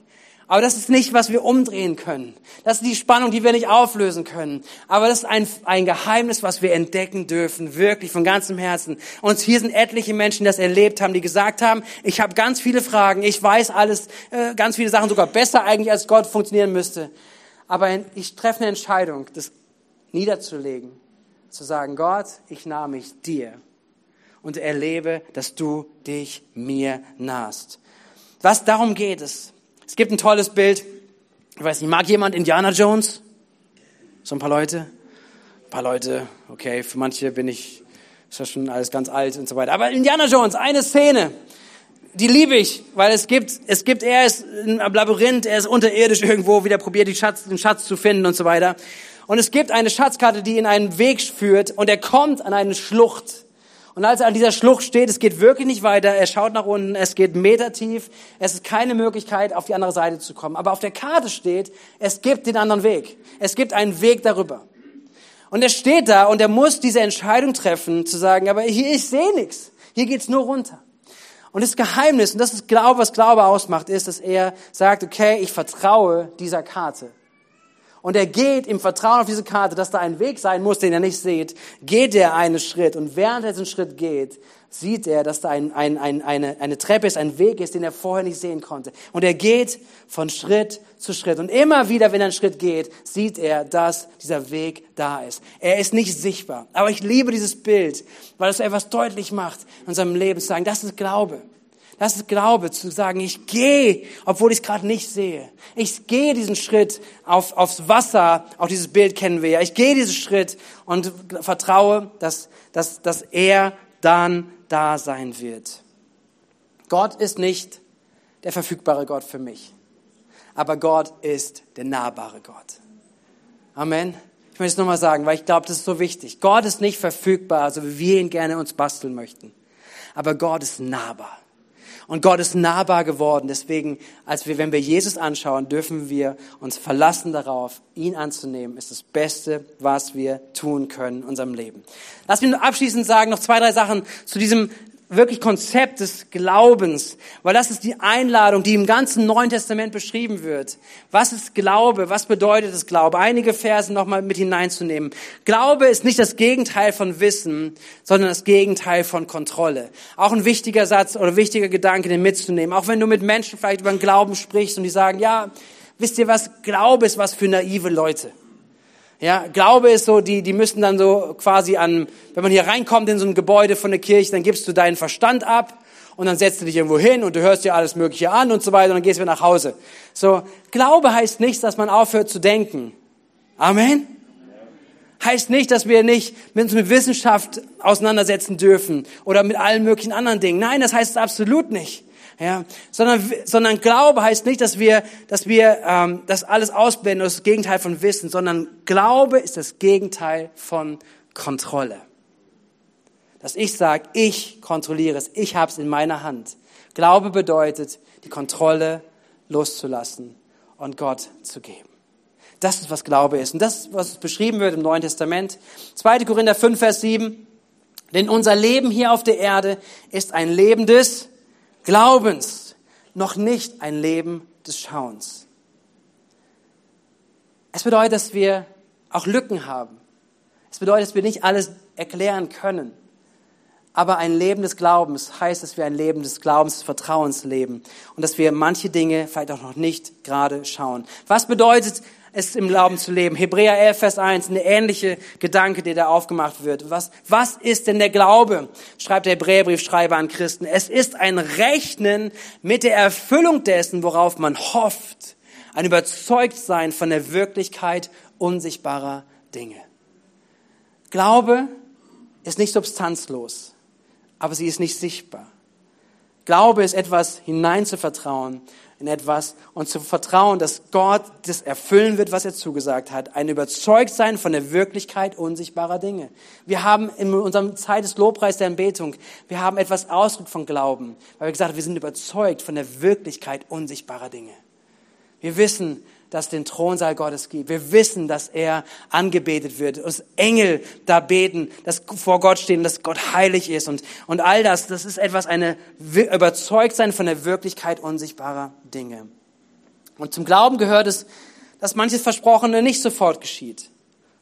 Speaker 2: Aber das ist nicht, was wir umdrehen können. Das ist die Spannung, die wir nicht auflösen können. Aber das ist ein, ein Geheimnis, was wir entdecken dürfen, wirklich von ganzem Herzen. Und hier sind etliche Menschen, die das erlebt haben, die gesagt haben, ich habe ganz viele Fragen, ich weiß alles, äh, ganz viele Sachen sogar besser eigentlich, als Gott funktionieren müsste. Aber ich treffe eine Entscheidung, das niederzulegen, zu sagen, Gott, ich nahe mich dir und erlebe, dass du dich mir nahst. Was darum geht es? Es gibt ein tolles Bild. Ich weiß nicht, mag jemand Indiana Jones? So ein paar Leute? Ein paar Leute, okay, für manche bin ich, ist das schon alles ganz alt und so weiter. Aber Indiana Jones, eine Szene, die liebe ich, weil es gibt, es gibt, er ist im Labyrinth, er ist unterirdisch irgendwo, wieder probiert, die Schatz, den Schatz zu finden und so weiter. Und es gibt eine Schatzkarte, die in einen Weg führt und er kommt an eine Schlucht. Und als er an dieser Schlucht steht, es geht wirklich nicht weiter, er schaut nach unten, es geht metertief, es ist keine Möglichkeit, auf die andere Seite zu kommen. Aber auf der Karte steht, es gibt den anderen Weg. Es gibt einen Weg darüber. Und er steht da und er muss diese Entscheidung treffen, zu sagen, aber hier, ich sehe nichts. Hier geht's nur runter. Und das Geheimnis, und das ist Glaube, was Glaube ausmacht, ist, dass er sagt, okay, ich vertraue dieser Karte. Und er geht im Vertrauen auf diese Karte, dass da ein Weg sein muss, den er nicht sieht, geht er einen Schritt. Und während er diesen Schritt geht, sieht er, dass da ein, ein, ein, eine, eine Treppe ist, ein Weg ist, den er vorher nicht sehen konnte. Und er geht von Schritt zu Schritt. Und immer wieder, wenn er einen Schritt geht, sieht er, dass dieser Weg da ist. Er ist nicht sichtbar. Aber ich liebe dieses Bild, weil es etwas deutlich macht in unserem Leben, zu sagen, das ist Glaube. Das ist Glaube, zu sagen, ich gehe, obwohl ich es gerade nicht sehe. Ich gehe diesen Schritt auf, aufs Wasser, auch dieses Bild kennen wir ja. Ich gehe diesen Schritt und vertraue, dass, dass, dass er dann da sein wird. Gott ist nicht der verfügbare Gott für mich, aber Gott ist der nahbare Gott. Amen. Ich möchte es nochmal sagen, weil ich glaube, das ist so wichtig. Gott ist nicht verfügbar, so wie wir ihn gerne uns basteln möchten. Aber Gott ist nahbar. Und Gott ist nahbar geworden. Deswegen, als wir, wenn wir Jesus anschauen, dürfen wir uns verlassen darauf, ihn anzunehmen. Ist das Beste, was wir tun können in unserem Leben. Lass mich abschließend sagen, noch zwei, drei Sachen zu diesem wirklich Konzept des Glaubens, weil das ist die Einladung, die im ganzen Neuen Testament beschrieben wird. Was ist Glaube? Was bedeutet es Glaube? Einige Verse nochmal mit hineinzunehmen. Glaube ist nicht das Gegenteil von Wissen, sondern das Gegenteil von Kontrolle. Auch ein wichtiger Satz oder wichtiger Gedanke, den mitzunehmen. Auch wenn du mit Menschen vielleicht über den Glauben sprichst und die sagen, ja, wisst ihr was? Glaube ist was für naive Leute. Ja, Glaube ist so, die, die müssen dann so quasi an, wenn man hier reinkommt in so ein Gebäude von der Kirche, dann gibst du deinen Verstand ab und dann setzt du dich irgendwo hin und du hörst dir alles Mögliche an und so weiter und dann gehst du wieder nach Hause. So, Glaube heißt nicht, dass man aufhört zu denken. Amen. Heißt nicht, dass wir nicht mit uns mit Wissenschaft auseinandersetzen dürfen oder mit allen möglichen anderen Dingen. Nein, das heißt es absolut nicht. Ja, sondern, sondern Glaube heißt nicht, dass wir, dass wir ähm, das alles ausblenden, das, Gegenteil von Wissen, sondern Glaube ist das Gegenteil von Kontrolle. Dass ich sage, ich kontrolliere es, ich habe es in meiner Hand. Glaube bedeutet, die Kontrolle loszulassen und Gott zu geben. Das ist, was Glaube ist. Und das was beschrieben wird im Neuen Testament. 2. Korinther 5, Vers 7. Denn unser Leben hier auf der Erde ist ein Leben des Glaubens, noch nicht ein Leben des Schauens. Es bedeutet, dass wir auch Lücken haben. Es bedeutet, dass wir nicht alles erklären können. Aber ein Leben des Glaubens heißt, dass wir ein Leben des Glaubens, des Vertrauens leben und dass wir manche Dinge vielleicht auch noch nicht gerade schauen. Was bedeutet es im Glauben zu leben. Hebräer 11, Vers 1, eine ähnliche Gedanke, der da aufgemacht wird. Was, was ist denn der Glaube? Schreibt der Hebräerbriefschreiber an Christen. Es ist ein Rechnen mit der Erfüllung dessen, worauf man hofft. Ein Überzeugtsein von der Wirklichkeit unsichtbarer Dinge. Glaube ist nicht substanzlos, aber sie ist nicht sichtbar. Glaube ist etwas hineinzuvertrauen in etwas und zu vertrauen, dass Gott das erfüllen wird, was er zugesagt hat. Ein Überzeugtsein von der Wirklichkeit unsichtbarer Dinge. Wir haben in unserem Zeit des Lobpreis der Anbetung, wir haben etwas Ausdruck von Glauben, weil wir gesagt haben, wir sind überzeugt von der Wirklichkeit unsichtbarer Dinge. Wir wissen, dass es den Thronsaal Gottes gibt. Wir wissen, dass er angebetet wird, dass Engel da beten, dass vor Gott stehen, dass Gott heilig ist und, und all das, das ist etwas, eine Überzeugtsein von der Wirklichkeit unsichtbarer Dinge. Und zum Glauben gehört es, dass manches Versprochene nicht sofort geschieht.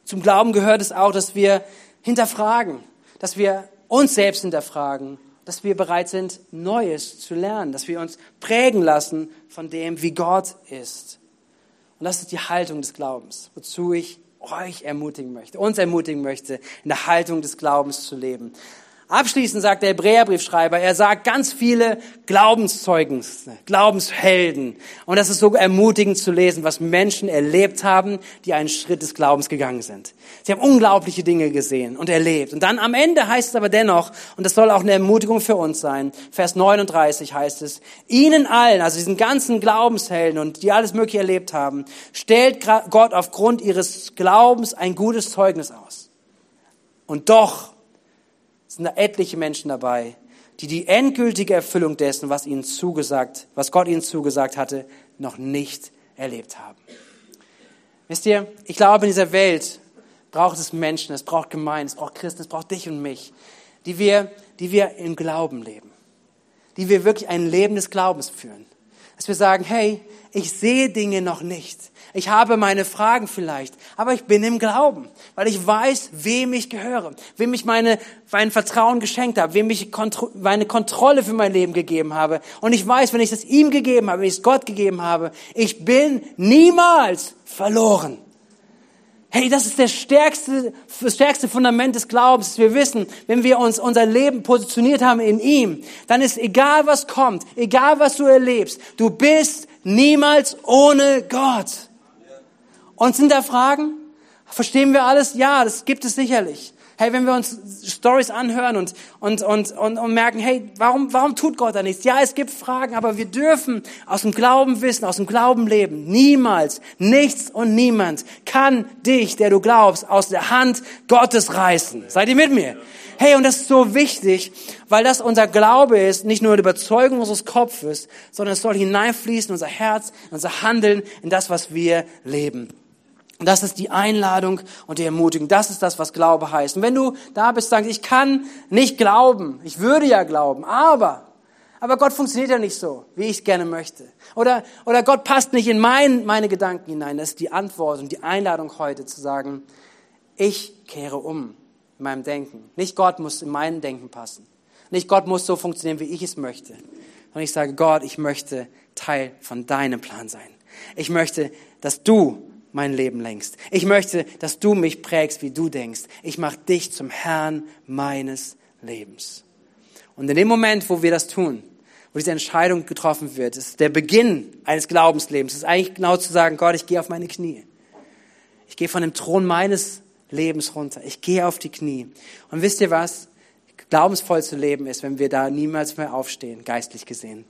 Speaker 2: Zum Glauben gehört es auch, dass wir hinterfragen, dass wir uns selbst hinterfragen, dass wir bereit sind, Neues zu lernen, dass wir uns prägen lassen von dem, wie Gott ist. Und das ist die Haltung des Glaubens, wozu ich euch ermutigen möchte, uns ermutigen möchte, in der Haltung des Glaubens zu leben. Abschließend sagt der Hebräerbriefschreiber, er sagt ganz viele Glaubenszeugnisse, Glaubenshelden. Und das ist so ermutigend zu lesen, was Menschen erlebt haben, die einen Schritt des Glaubens gegangen sind. Sie haben unglaubliche Dinge gesehen und erlebt. Und dann am Ende heißt es aber dennoch, und das soll auch eine Ermutigung für uns sein, Vers 39 heißt es, ihnen allen, also diesen ganzen Glaubenshelden und die alles Mögliche erlebt haben, stellt Gott aufgrund ihres Glaubens ein gutes Zeugnis aus. Und doch sind da etliche Menschen dabei, die die endgültige Erfüllung dessen, was ihnen zugesagt, was Gott ihnen zugesagt hatte, noch nicht erlebt haben. Wisst ihr, ich glaube, in dieser Welt braucht es Menschen, es braucht Gemeinden, es braucht Christen, es braucht dich und mich, die wir, die wir im Glauben leben, die wir wirklich ein Leben des Glaubens führen. Dass wir sagen, hey, ich sehe Dinge noch nicht. Ich habe meine Fragen vielleicht, aber ich bin im Glauben, weil ich weiß, wem ich gehöre, wem ich meine, mein Vertrauen geschenkt habe, wem ich Kontro meine Kontrolle für mein Leben gegeben habe. Und ich weiß, wenn ich das ihm gegeben habe, wenn ich es Gott gegeben habe, ich bin niemals verloren. Hey, das ist der stärkste, das stärkste Fundament des Glaubens, wir wissen, wenn wir uns unser Leben positioniert haben in ihm, dann ist egal was kommt, egal was du erlebst, du bist niemals ohne Gott. Und sind da Fragen? Verstehen wir alles? Ja, das gibt es sicherlich. Hey, wenn wir uns Stories anhören und, und, und, und, und merken, hey, warum, warum tut Gott da nichts? Ja, es gibt Fragen, aber wir dürfen aus dem Glauben wissen, aus dem Glauben leben. Niemals, nichts und niemand kann dich, der du glaubst, aus der Hand Gottes reißen. Seid ihr mit mir? Hey, und das ist so wichtig, weil das unser Glaube ist, nicht nur die Überzeugung unseres Kopfes, sondern es soll hineinfließen in unser Herz, unser Handeln, in das, was wir leben. Das ist die Einladung und die Ermutigung. Das ist das, was Glaube heißt. Und wenn du da bist, sagst, ich kann nicht glauben, ich würde ja glauben, aber, aber Gott funktioniert ja nicht so, wie ich es gerne möchte. Oder, oder Gott passt nicht in mein, meine Gedanken hinein. Das ist die Antwort und die Einladung heute zu sagen, ich kehre um in meinem Denken. Nicht Gott muss in mein Denken passen. Nicht Gott muss so funktionieren, wie ich es möchte. Und ich sage, Gott, ich möchte Teil von deinem Plan sein. Ich möchte, dass du mein Leben lenkst. Ich möchte, dass du mich prägst, wie du denkst. Ich mache dich zum Herrn meines Lebens. Und in dem Moment, wo wir das tun, wo diese Entscheidung getroffen wird, ist der Beginn eines Glaubenslebens. ist eigentlich genau zu sagen, Gott, ich gehe auf meine Knie. Ich gehe von dem Thron meines Lebens runter. Ich gehe auf die Knie. Und wisst ihr was? Glaubensvoll zu leben ist, wenn wir da niemals mehr aufstehen, geistlich gesehen,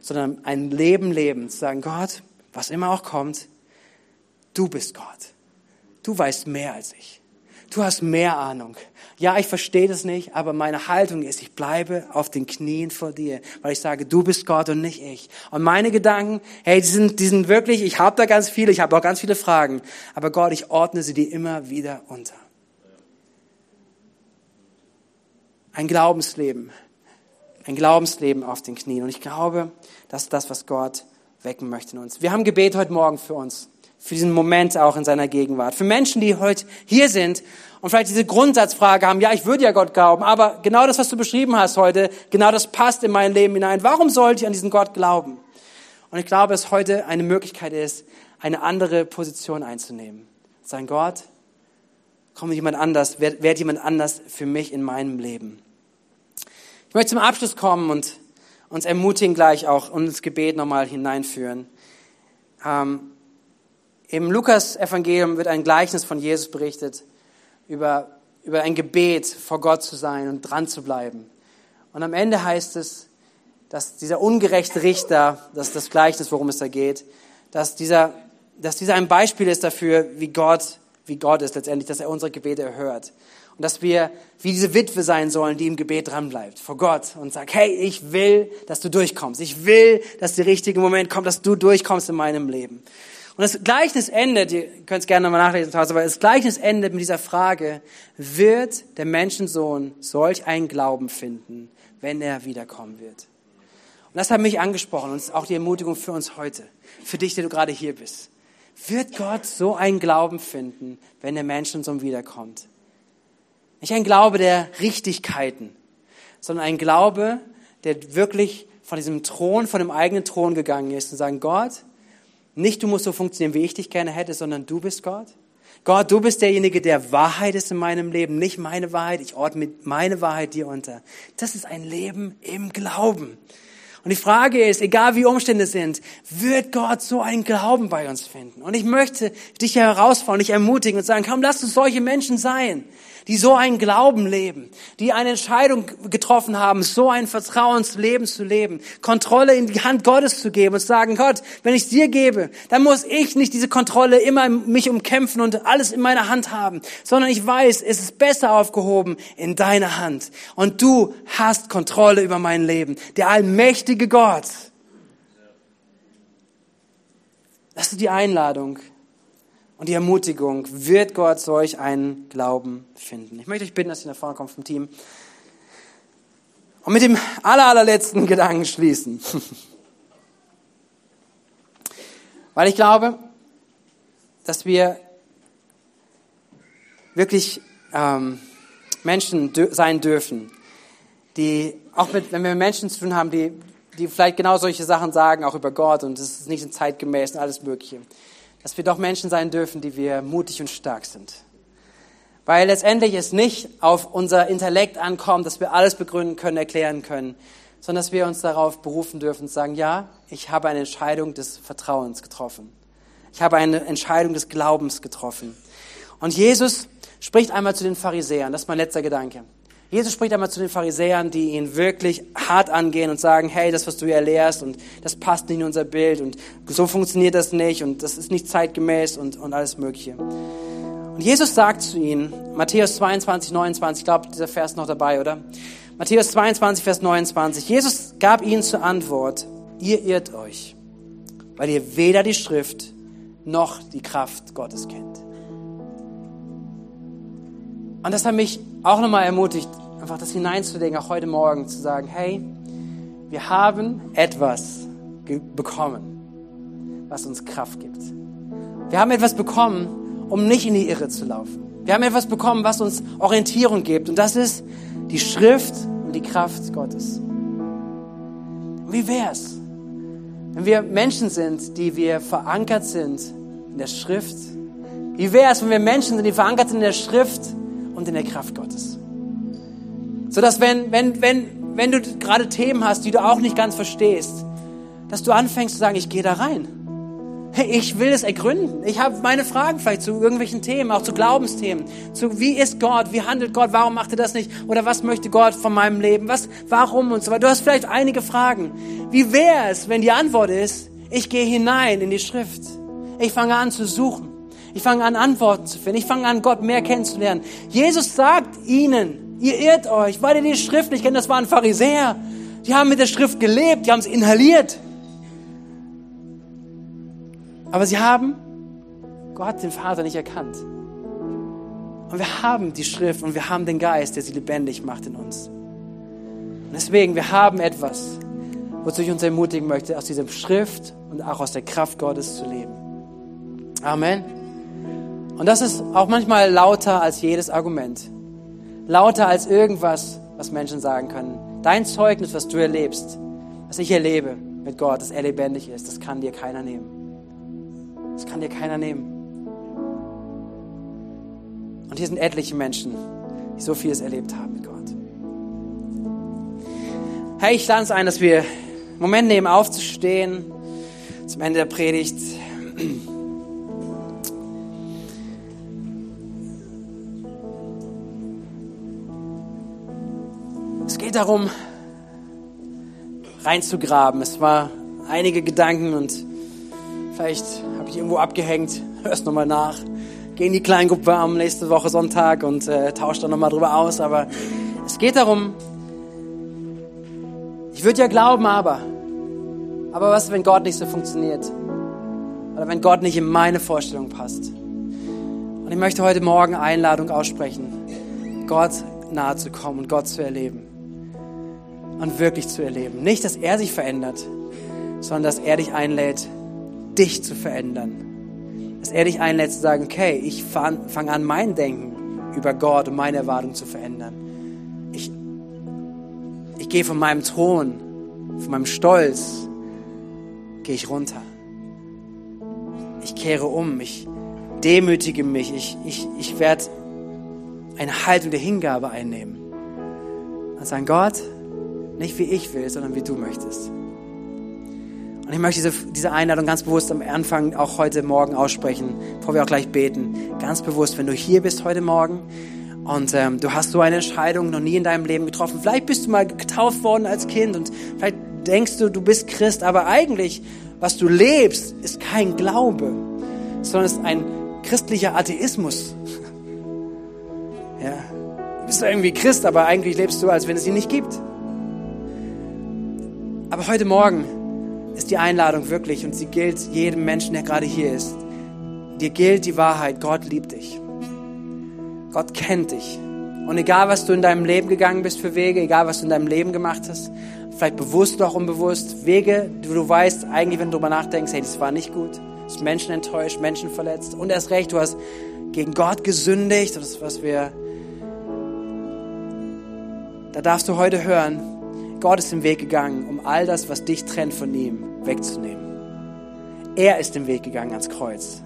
Speaker 2: sondern ein Leben leben, zu sagen, Gott, was immer auch kommt, Du bist Gott. Du weißt mehr als ich. Du hast mehr Ahnung. Ja, ich verstehe das nicht, aber meine Haltung ist, ich bleibe auf den Knien vor dir, weil ich sage, du bist Gott und nicht ich. Und meine Gedanken, hey, die sind, die sind wirklich, ich habe da ganz viele, ich habe auch ganz viele Fragen, aber Gott, ich ordne sie dir immer wieder unter. Ein Glaubensleben, ein Glaubensleben auf den Knien. Und ich glaube, das ist das, was Gott wecken möchte in uns. Wir haben Gebet heute Morgen für uns für diesen Moment auch in seiner Gegenwart. Für Menschen, die heute hier sind und vielleicht diese Grundsatzfrage haben, ja, ich würde ja Gott glauben, aber genau das, was du beschrieben hast heute, genau das passt in mein Leben hinein. Warum sollte ich an diesen Gott glauben? Und ich glaube, dass heute eine Möglichkeit ist, eine andere Position einzunehmen. Sein Gott, komm jemand anders, werd, werd jemand anders für mich in meinem Leben. Ich möchte zum Abschluss kommen und uns ermutigen gleich auch und ins Gebet nochmal hineinführen. Ähm, im Lukas-Evangelium wird ein Gleichnis von Jesus berichtet über, über ein Gebet, vor Gott zu sein und dran zu bleiben. Und am Ende heißt es, dass dieser ungerechte Richter, das ist das Gleichnis, worum es da geht, dass dieser, dass dieser ein Beispiel ist dafür, wie Gott, wie Gott ist letztendlich, dass er unsere Gebete erhört. Und dass wir wie diese Witwe sein sollen, die im Gebet dranbleibt, vor Gott und sagt, hey, ich will, dass du durchkommst. Ich will, dass der richtige Moment kommt, dass du durchkommst in meinem Leben. Und das Gleichnis endet, ihr könnt es gerne nochmal nachlesen, aber das Gleichnis endet mit dieser Frage, wird der Menschensohn solch einen Glauben finden, wenn er wiederkommen wird? Und das hat mich angesprochen und ist auch die Ermutigung für uns heute, für dich, der du gerade hier bist. Wird Gott so einen Glauben finden, wenn der Menschensohn wiederkommt? Nicht ein Glaube der Richtigkeiten, sondern ein Glaube, der wirklich von diesem Thron, von dem eigenen Thron gegangen ist und sagen, Gott, nicht du musst so funktionieren, wie ich dich gerne hätte, sondern du bist Gott. Gott, du bist derjenige, der Wahrheit ist in meinem Leben, nicht meine Wahrheit. Ich ordne meine Wahrheit dir unter. Das ist ein Leben im Glauben. Und die Frage ist, egal wie Umstände sind, wird Gott so einen Glauben bei uns finden? Und ich möchte dich herausfordern, dich ermutigen und sagen, komm, lass uns solche Menschen sein die so einen Glauben leben, die eine Entscheidung getroffen haben, so ein Vertrauensleben zu leben, Kontrolle in die Hand Gottes zu geben und sagen, Gott, wenn ich dir gebe, dann muss ich nicht diese Kontrolle immer mich umkämpfen und alles in meiner Hand haben, sondern ich weiß, es ist besser aufgehoben in deiner Hand. Und du hast Kontrolle über mein Leben. Der allmächtige Gott. Das ist die Einladung und die Ermutigung, wird Gott solch einen Glauben finden. Ich möchte euch bitten, dass ihr nach vorne kommt vom Team. Und mit dem aller, allerletzten (laughs) Gedanken schließen. (laughs) Weil ich glaube, dass wir wirklich ähm, Menschen sein dürfen, die auch mit, wenn wir Menschen zu tun haben, die, die vielleicht genau solche Sachen sagen, auch über Gott und es ist nicht zeitgemäß und alles Mögliche, dass wir doch Menschen sein dürfen, die wir mutig und stark sind. Weil letztendlich es nicht auf unser Intellekt ankommt, dass wir alles begründen können, erklären können, sondern dass wir uns darauf berufen dürfen und sagen, ja, ich habe eine Entscheidung des Vertrauens getroffen. Ich habe eine Entscheidung des Glaubens getroffen. Und Jesus spricht einmal zu den Pharisäern, das ist mein letzter Gedanke. Jesus spricht einmal zu den Pharisäern, die ihn wirklich hart angehen und sagen, hey, das, was du hier lehrst und das passt nicht in unser Bild und so funktioniert das nicht und das ist nicht zeitgemäß und, und alles Mögliche. Und Jesus sagt zu ihnen, Matthäus 22, 29, ich glaube, dieser Vers ist noch dabei, oder? Matthäus 22, Vers 29. Jesus gab ihnen zur Antwort, ihr irrt euch, weil ihr weder die Schrift noch die Kraft Gottes kennt. Und das hat mich auch nochmal ermutigt, einfach das hineinzulegen, auch heute Morgen zu sagen, hey, wir haben etwas bekommen, was uns Kraft gibt. Wir haben etwas bekommen, um nicht in die Irre zu laufen. Wir haben etwas bekommen, was uns Orientierung gibt. Und das ist die Schrift und die Kraft Gottes. Wie wär's, wenn wir Menschen sind, die wir verankert sind in der Schrift? Wie wär's, wenn wir Menschen sind, die verankert sind in der Schrift und in der Kraft Gottes? So dass wenn, wenn, wenn, wenn du gerade Themen hast, die du auch nicht ganz verstehst, dass du anfängst zu sagen, ich gehe da rein. Ich will es ergründen. Ich habe meine Fragen vielleicht zu irgendwelchen Themen, auch zu Glaubensthemen. Zu wie ist Gott? Wie handelt Gott? Warum macht er das nicht? Oder was möchte Gott von meinem Leben? Was, warum und so weiter. Du hast vielleicht einige Fragen. Wie wäre es, wenn die Antwort ist, ich gehe hinein in die Schrift. Ich fange an zu suchen. Ich fange an, Antworten zu finden. Ich fange an, Gott mehr kennenzulernen. Jesus sagt ihnen, Ihr irrt euch, weil ihr die Schrift nicht kennt. Das waren Pharisäer. Die haben mit der Schrift gelebt, die haben es inhaliert. Aber sie haben Gott, den Vater, nicht erkannt. Und wir haben die Schrift und wir haben den Geist, der sie lebendig macht in uns. Und deswegen, wir haben etwas, wozu ich uns ermutigen möchte, aus dieser Schrift und auch aus der Kraft Gottes zu leben. Amen. Und das ist auch manchmal lauter als jedes Argument lauter als irgendwas, was Menschen sagen können. Dein Zeugnis, was du erlebst, was ich erlebe mit Gott, dass er lebendig ist, das kann dir keiner nehmen. Das kann dir keiner nehmen. Und hier sind etliche Menschen, die so vieles erlebt haben mit Gott. Hey, ich lade uns ein, dass wir einen Moment nehmen, aufzustehen zum Ende der Predigt. Geht darum, reinzugraben. Es war einige Gedanken und vielleicht habe ich irgendwo abgehängt. (laughs) Hörst nochmal nach. Geh in die Kleingruppe am nächste Woche Sonntag und äh, tausch dann nochmal drüber aus. Aber es geht darum, ich würde ja glauben, aber. Aber was, wenn Gott nicht so funktioniert? Oder wenn Gott nicht in meine Vorstellung passt? Und ich möchte heute Morgen Einladung aussprechen, Gott nahe zu kommen und Gott zu erleben und wirklich zu erleben. Nicht, dass er sich verändert, sondern dass er dich einlädt, dich zu verändern. Dass er dich einlädt zu sagen, okay, ich fange fang an, mein Denken über Gott und meine Erwartung zu verändern. Ich, ich gehe von meinem Thron, von meinem Stolz, gehe ich runter. Ich kehre um, ich demütige mich, ich, ich, ich werde eine Haltung der Hingabe einnehmen. Und sagen, Gott, nicht wie ich will, sondern wie du möchtest. Und ich möchte diese, diese Einladung ganz bewusst am Anfang auch heute Morgen aussprechen, bevor wir auch gleich beten. Ganz bewusst, wenn du hier bist heute Morgen und ähm, du hast so eine Entscheidung noch nie in deinem Leben getroffen. Vielleicht bist du mal getauft worden als Kind und vielleicht denkst du, du bist Christ, aber eigentlich, was du lebst, ist kein Glaube, sondern ist ein christlicher Atheismus. (laughs) ja, du bist irgendwie Christ, aber eigentlich lebst du, als wenn es ihn nicht gibt. Aber heute Morgen ist die Einladung wirklich und sie gilt jedem Menschen, der gerade hier ist. Dir gilt die Wahrheit, Gott liebt dich. Gott kennt dich. Und egal, was du in deinem Leben gegangen bist für Wege, egal, was du in deinem Leben gemacht hast, vielleicht bewusst oder auch unbewusst, Wege, wo du weißt, eigentlich, wenn du darüber nachdenkst, hey, das war nicht gut, hast Menschen enttäuscht, Menschen verletzt und erst recht, du hast gegen Gott gesündigt. Das ist, was wir. Da darfst du heute hören, Gott ist den Weg gegangen, um all das, was dich trennt von ihm, wegzunehmen. Er ist den Weg gegangen ans Kreuz.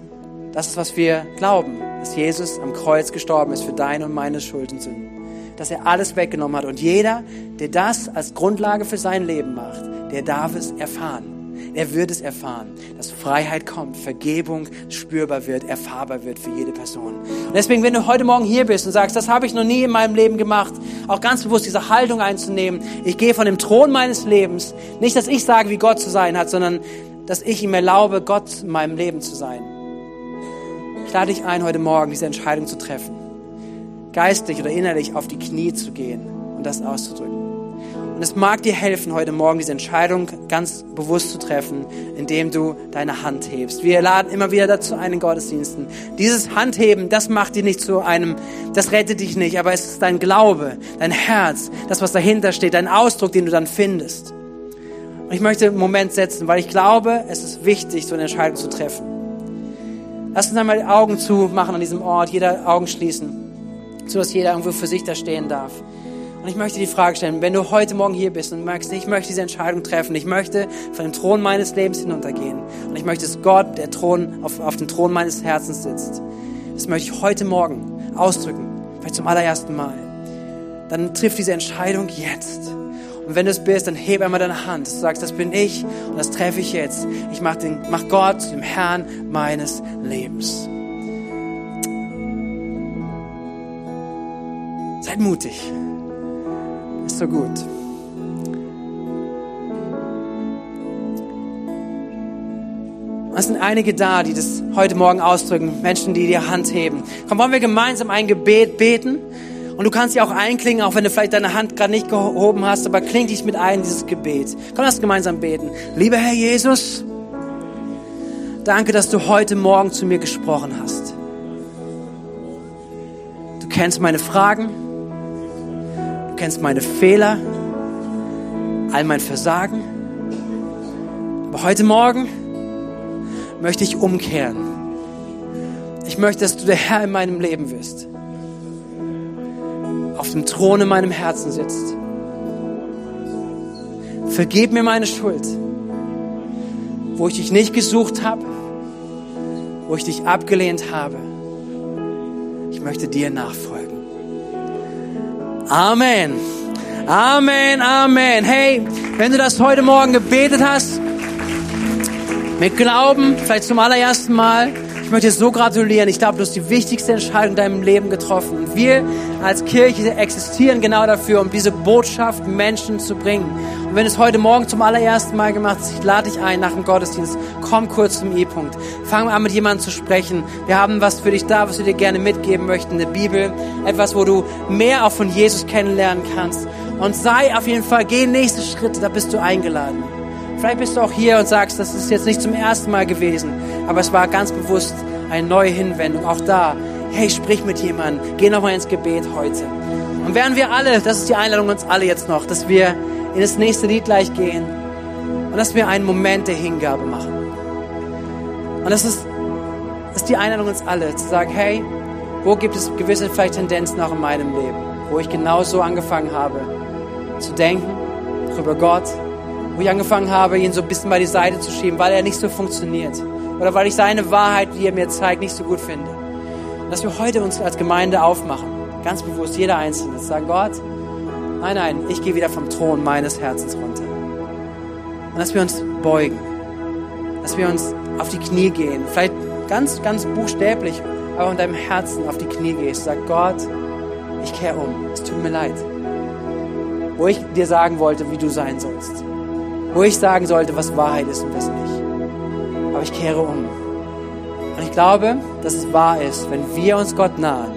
Speaker 2: Das ist, was wir glauben, dass Jesus am Kreuz gestorben ist für deine und meine Schuld und Sünden. Dass er alles weggenommen hat. Und jeder, der das als Grundlage für sein Leben macht, der darf es erfahren. Er wird es erfahren, dass Freiheit kommt, Vergebung spürbar wird, erfahrbar wird für jede Person. Und deswegen, wenn du heute Morgen hier bist und sagst, das habe ich noch nie in meinem Leben gemacht, auch ganz bewusst diese Haltung einzunehmen, ich gehe von dem Thron meines Lebens, nicht, dass ich sage, wie Gott zu sein hat, sondern dass ich ihm erlaube, Gott in meinem Leben zu sein. Ich lade dich ein, heute Morgen diese Entscheidung zu treffen, geistig oder innerlich auf die Knie zu gehen und das auszudrücken. Und es mag dir helfen, heute Morgen diese Entscheidung ganz bewusst zu treffen, indem du deine Hand hebst. Wir laden immer wieder dazu ein in Gottesdiensten. Dieses Handheben, das macht dich nicht zu einem, das rettet dich nicht, aber es ist dein Glaube, dein Herz, das, was dahinter steht, dein Ausdruck, den du dann findest. Und ich möchte einen Moment setzen, weil ich glaube, es ist wichtig, so eine Entscheidung zu treffen. Lass uns einmal die Augen zumachen an diesem Ort, jeder Augen schließen, so dass jeder irgendwo für sich da stehen darf. Und ich möchte die Frage stellen, wenn du heute Morgen hier bist und merkst, ich möchte diese Entscheidung treffen, ich möchte von dem Thron meines Lebens hinuntergehen und ich möchte, dass Gott, der Thron, auf, auf dem Thron meines Herzens sitzt. Das möchte ich heute Morgen ausdrücken, vielleicht zum allerersten Mal. Dann triff diese Entscheidung jetzt. Und wenn du es bist, dann heb einmal deine Hand. Du sagst, das bin ich und das treffe ich jetzt. Ich mach, den, mach Gott zum Herrn meines Lebens. Seid mutig ist so gut. Es sind einige da, die das heute Morgen ausdrücken, Menschen, die die Hand heben. Komm, wollen wir gemeinsam ein Gebet beten? Und du kannst dich auch einklingen, auch wenn du vielleicht deine Hand gerade nicht gehoben hast, aber kling dich mit ein, dieses Gebet. Komm, lass gemeinsam beten. Lieber Herr Jesus, danke, dass du heute Morgen zu mir gesprochen hast. Du kennst meine Fragen. Du kennst meine Fehler, all mein Versagen. Aber heute Morgen möchte ich umkehren. Ich möchte, dass du der Herr in meinem Leben wirst. Auf dem Thron in meinem Herzen sitzt. Vergib mir meine Schuld, wo ich dich nicht gesucht habe, wo ich dich abgelehnt habe. Ich möchte dir nachfolgen. Amen. Amen, Amen. Hey, wenn du das heute Morgen gebetet hast, mit Glauben, vielleicht zum allerersten Mal, ich möchte dir so gratulieren. Ich glaube, du hast die wichtigste Entscheidung in deinem Leben getroffen. Und wir als Kirche existieren genau dafür, um diese Botschaft Menschen zu bringen. Und wenn du es heute Morgen zum allerersten Mal gemacht hast, ich lade dich ein nach dem Gottesdienst. Komm kurz zum E-Punkt. Fang an, mit jemandem zu sprechen. Wir haben was für dich da, was wir dir gerne mitgeben möchten. Eine Bibel. Etwas, wo du mehr auch von Jesus kennenlernen kannst. Und sei auf jeden Fall, geh nächste Schritte, da bist du eingeladen. Vielleicht bist du auch hier und sagst, das ist jetzt nicht zum ersten Mal gewesen, aber es war ganz bewusst eine neue Hinwendung. Auch da, hey, sprich mit jemandem, geh nochmal ins Gebet heute. Und während wir alle, das ist die Einladung uns alle jetzt noch, dass wir in das nächste Lied gleich gehen und dass wir einen Moment der Hingabe machen. Und das ist, das ist die Einladung uns alle, zu sagen, hey, wo gibt es gewisse vielleicht Tendenzen auch in meinem Leben, wo ich genauso angefangen habe zu denken, über Gott, wo ich angefangen habe, ihn so ein bisschen bei die Seite zu schieben, weil er nicht so funktioniert. Oder weil ich seine Wahrheit, die er mir zeigt, nicht so gut finde. Dass wir heute uns als Gemeinde aufmachen, ganz bewusst, jeder Einzelne, sagen, Gott, nein, nein, ich gehe wieder vom Thron meines Herzens runter. Und dass wir uns beugen, dass wir uns auf die Knie gehen, vielleicht ganz, ganz buchstäblich, aber in deinem Herzen auf die Knie gehst, sag Gott, ich kehre um, es tut mir leid. Wo ich dir sagen wollte, wie du sein sollst wo ich sagen sollte, was Wahrheit ist und was nicht. Aber ich kehre um. Und ich glaube, dass es wahr ist, wenn wir uns Gott nahen,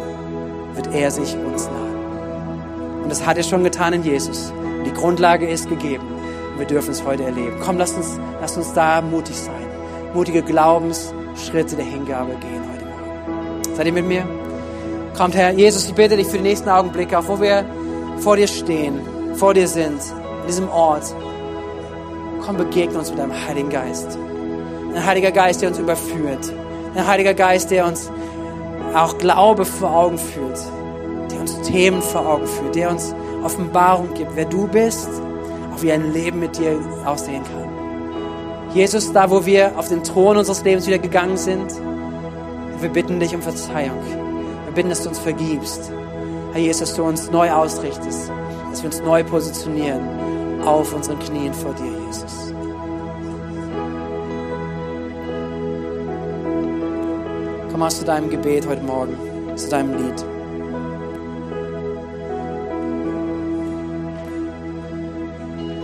Speaker 2: wird er sich uns nahen. Und das hat er schon getan in Jesus. Und die Grundlage ist gegeben. Und wir dürfen es heute erleben. Komm, lass uns, lass uns da mutig sein. Mutige Glaubensschritte der Hingabe gehen heute Morgen. Seid ihr mit mir? Kommt, Herr Jesus, ich bitte dich für die nächsten Augenblicke, auch wo wir vor dir stehen, vor dir sind, in diesem Ort komm, begegne uns mit deinem Heiligen Geist. Ein Heiliger Geist, der uns überführt. Ein Heiliger Geist, der uns auch Glaube vor Augen führt. Der uns Themen vor Augen führt. Der uns Offenbarung gibt, wer du bist, auch wie ein Leben mit dir aussehen kann. Jesus, da wo wir auf den Thron unseres Lebens wieder gegangen sind, wir bitten dich um Verzeihung. Wir bitten, dass du uns vergibst. Herr Jesus, dass du uns neu ausrichtest, dass wir uns neu positionieren auf unseren Knien vor dir, Jesus. Komm aus zu deinem Gebet heute Morgen, zu deinem Lied.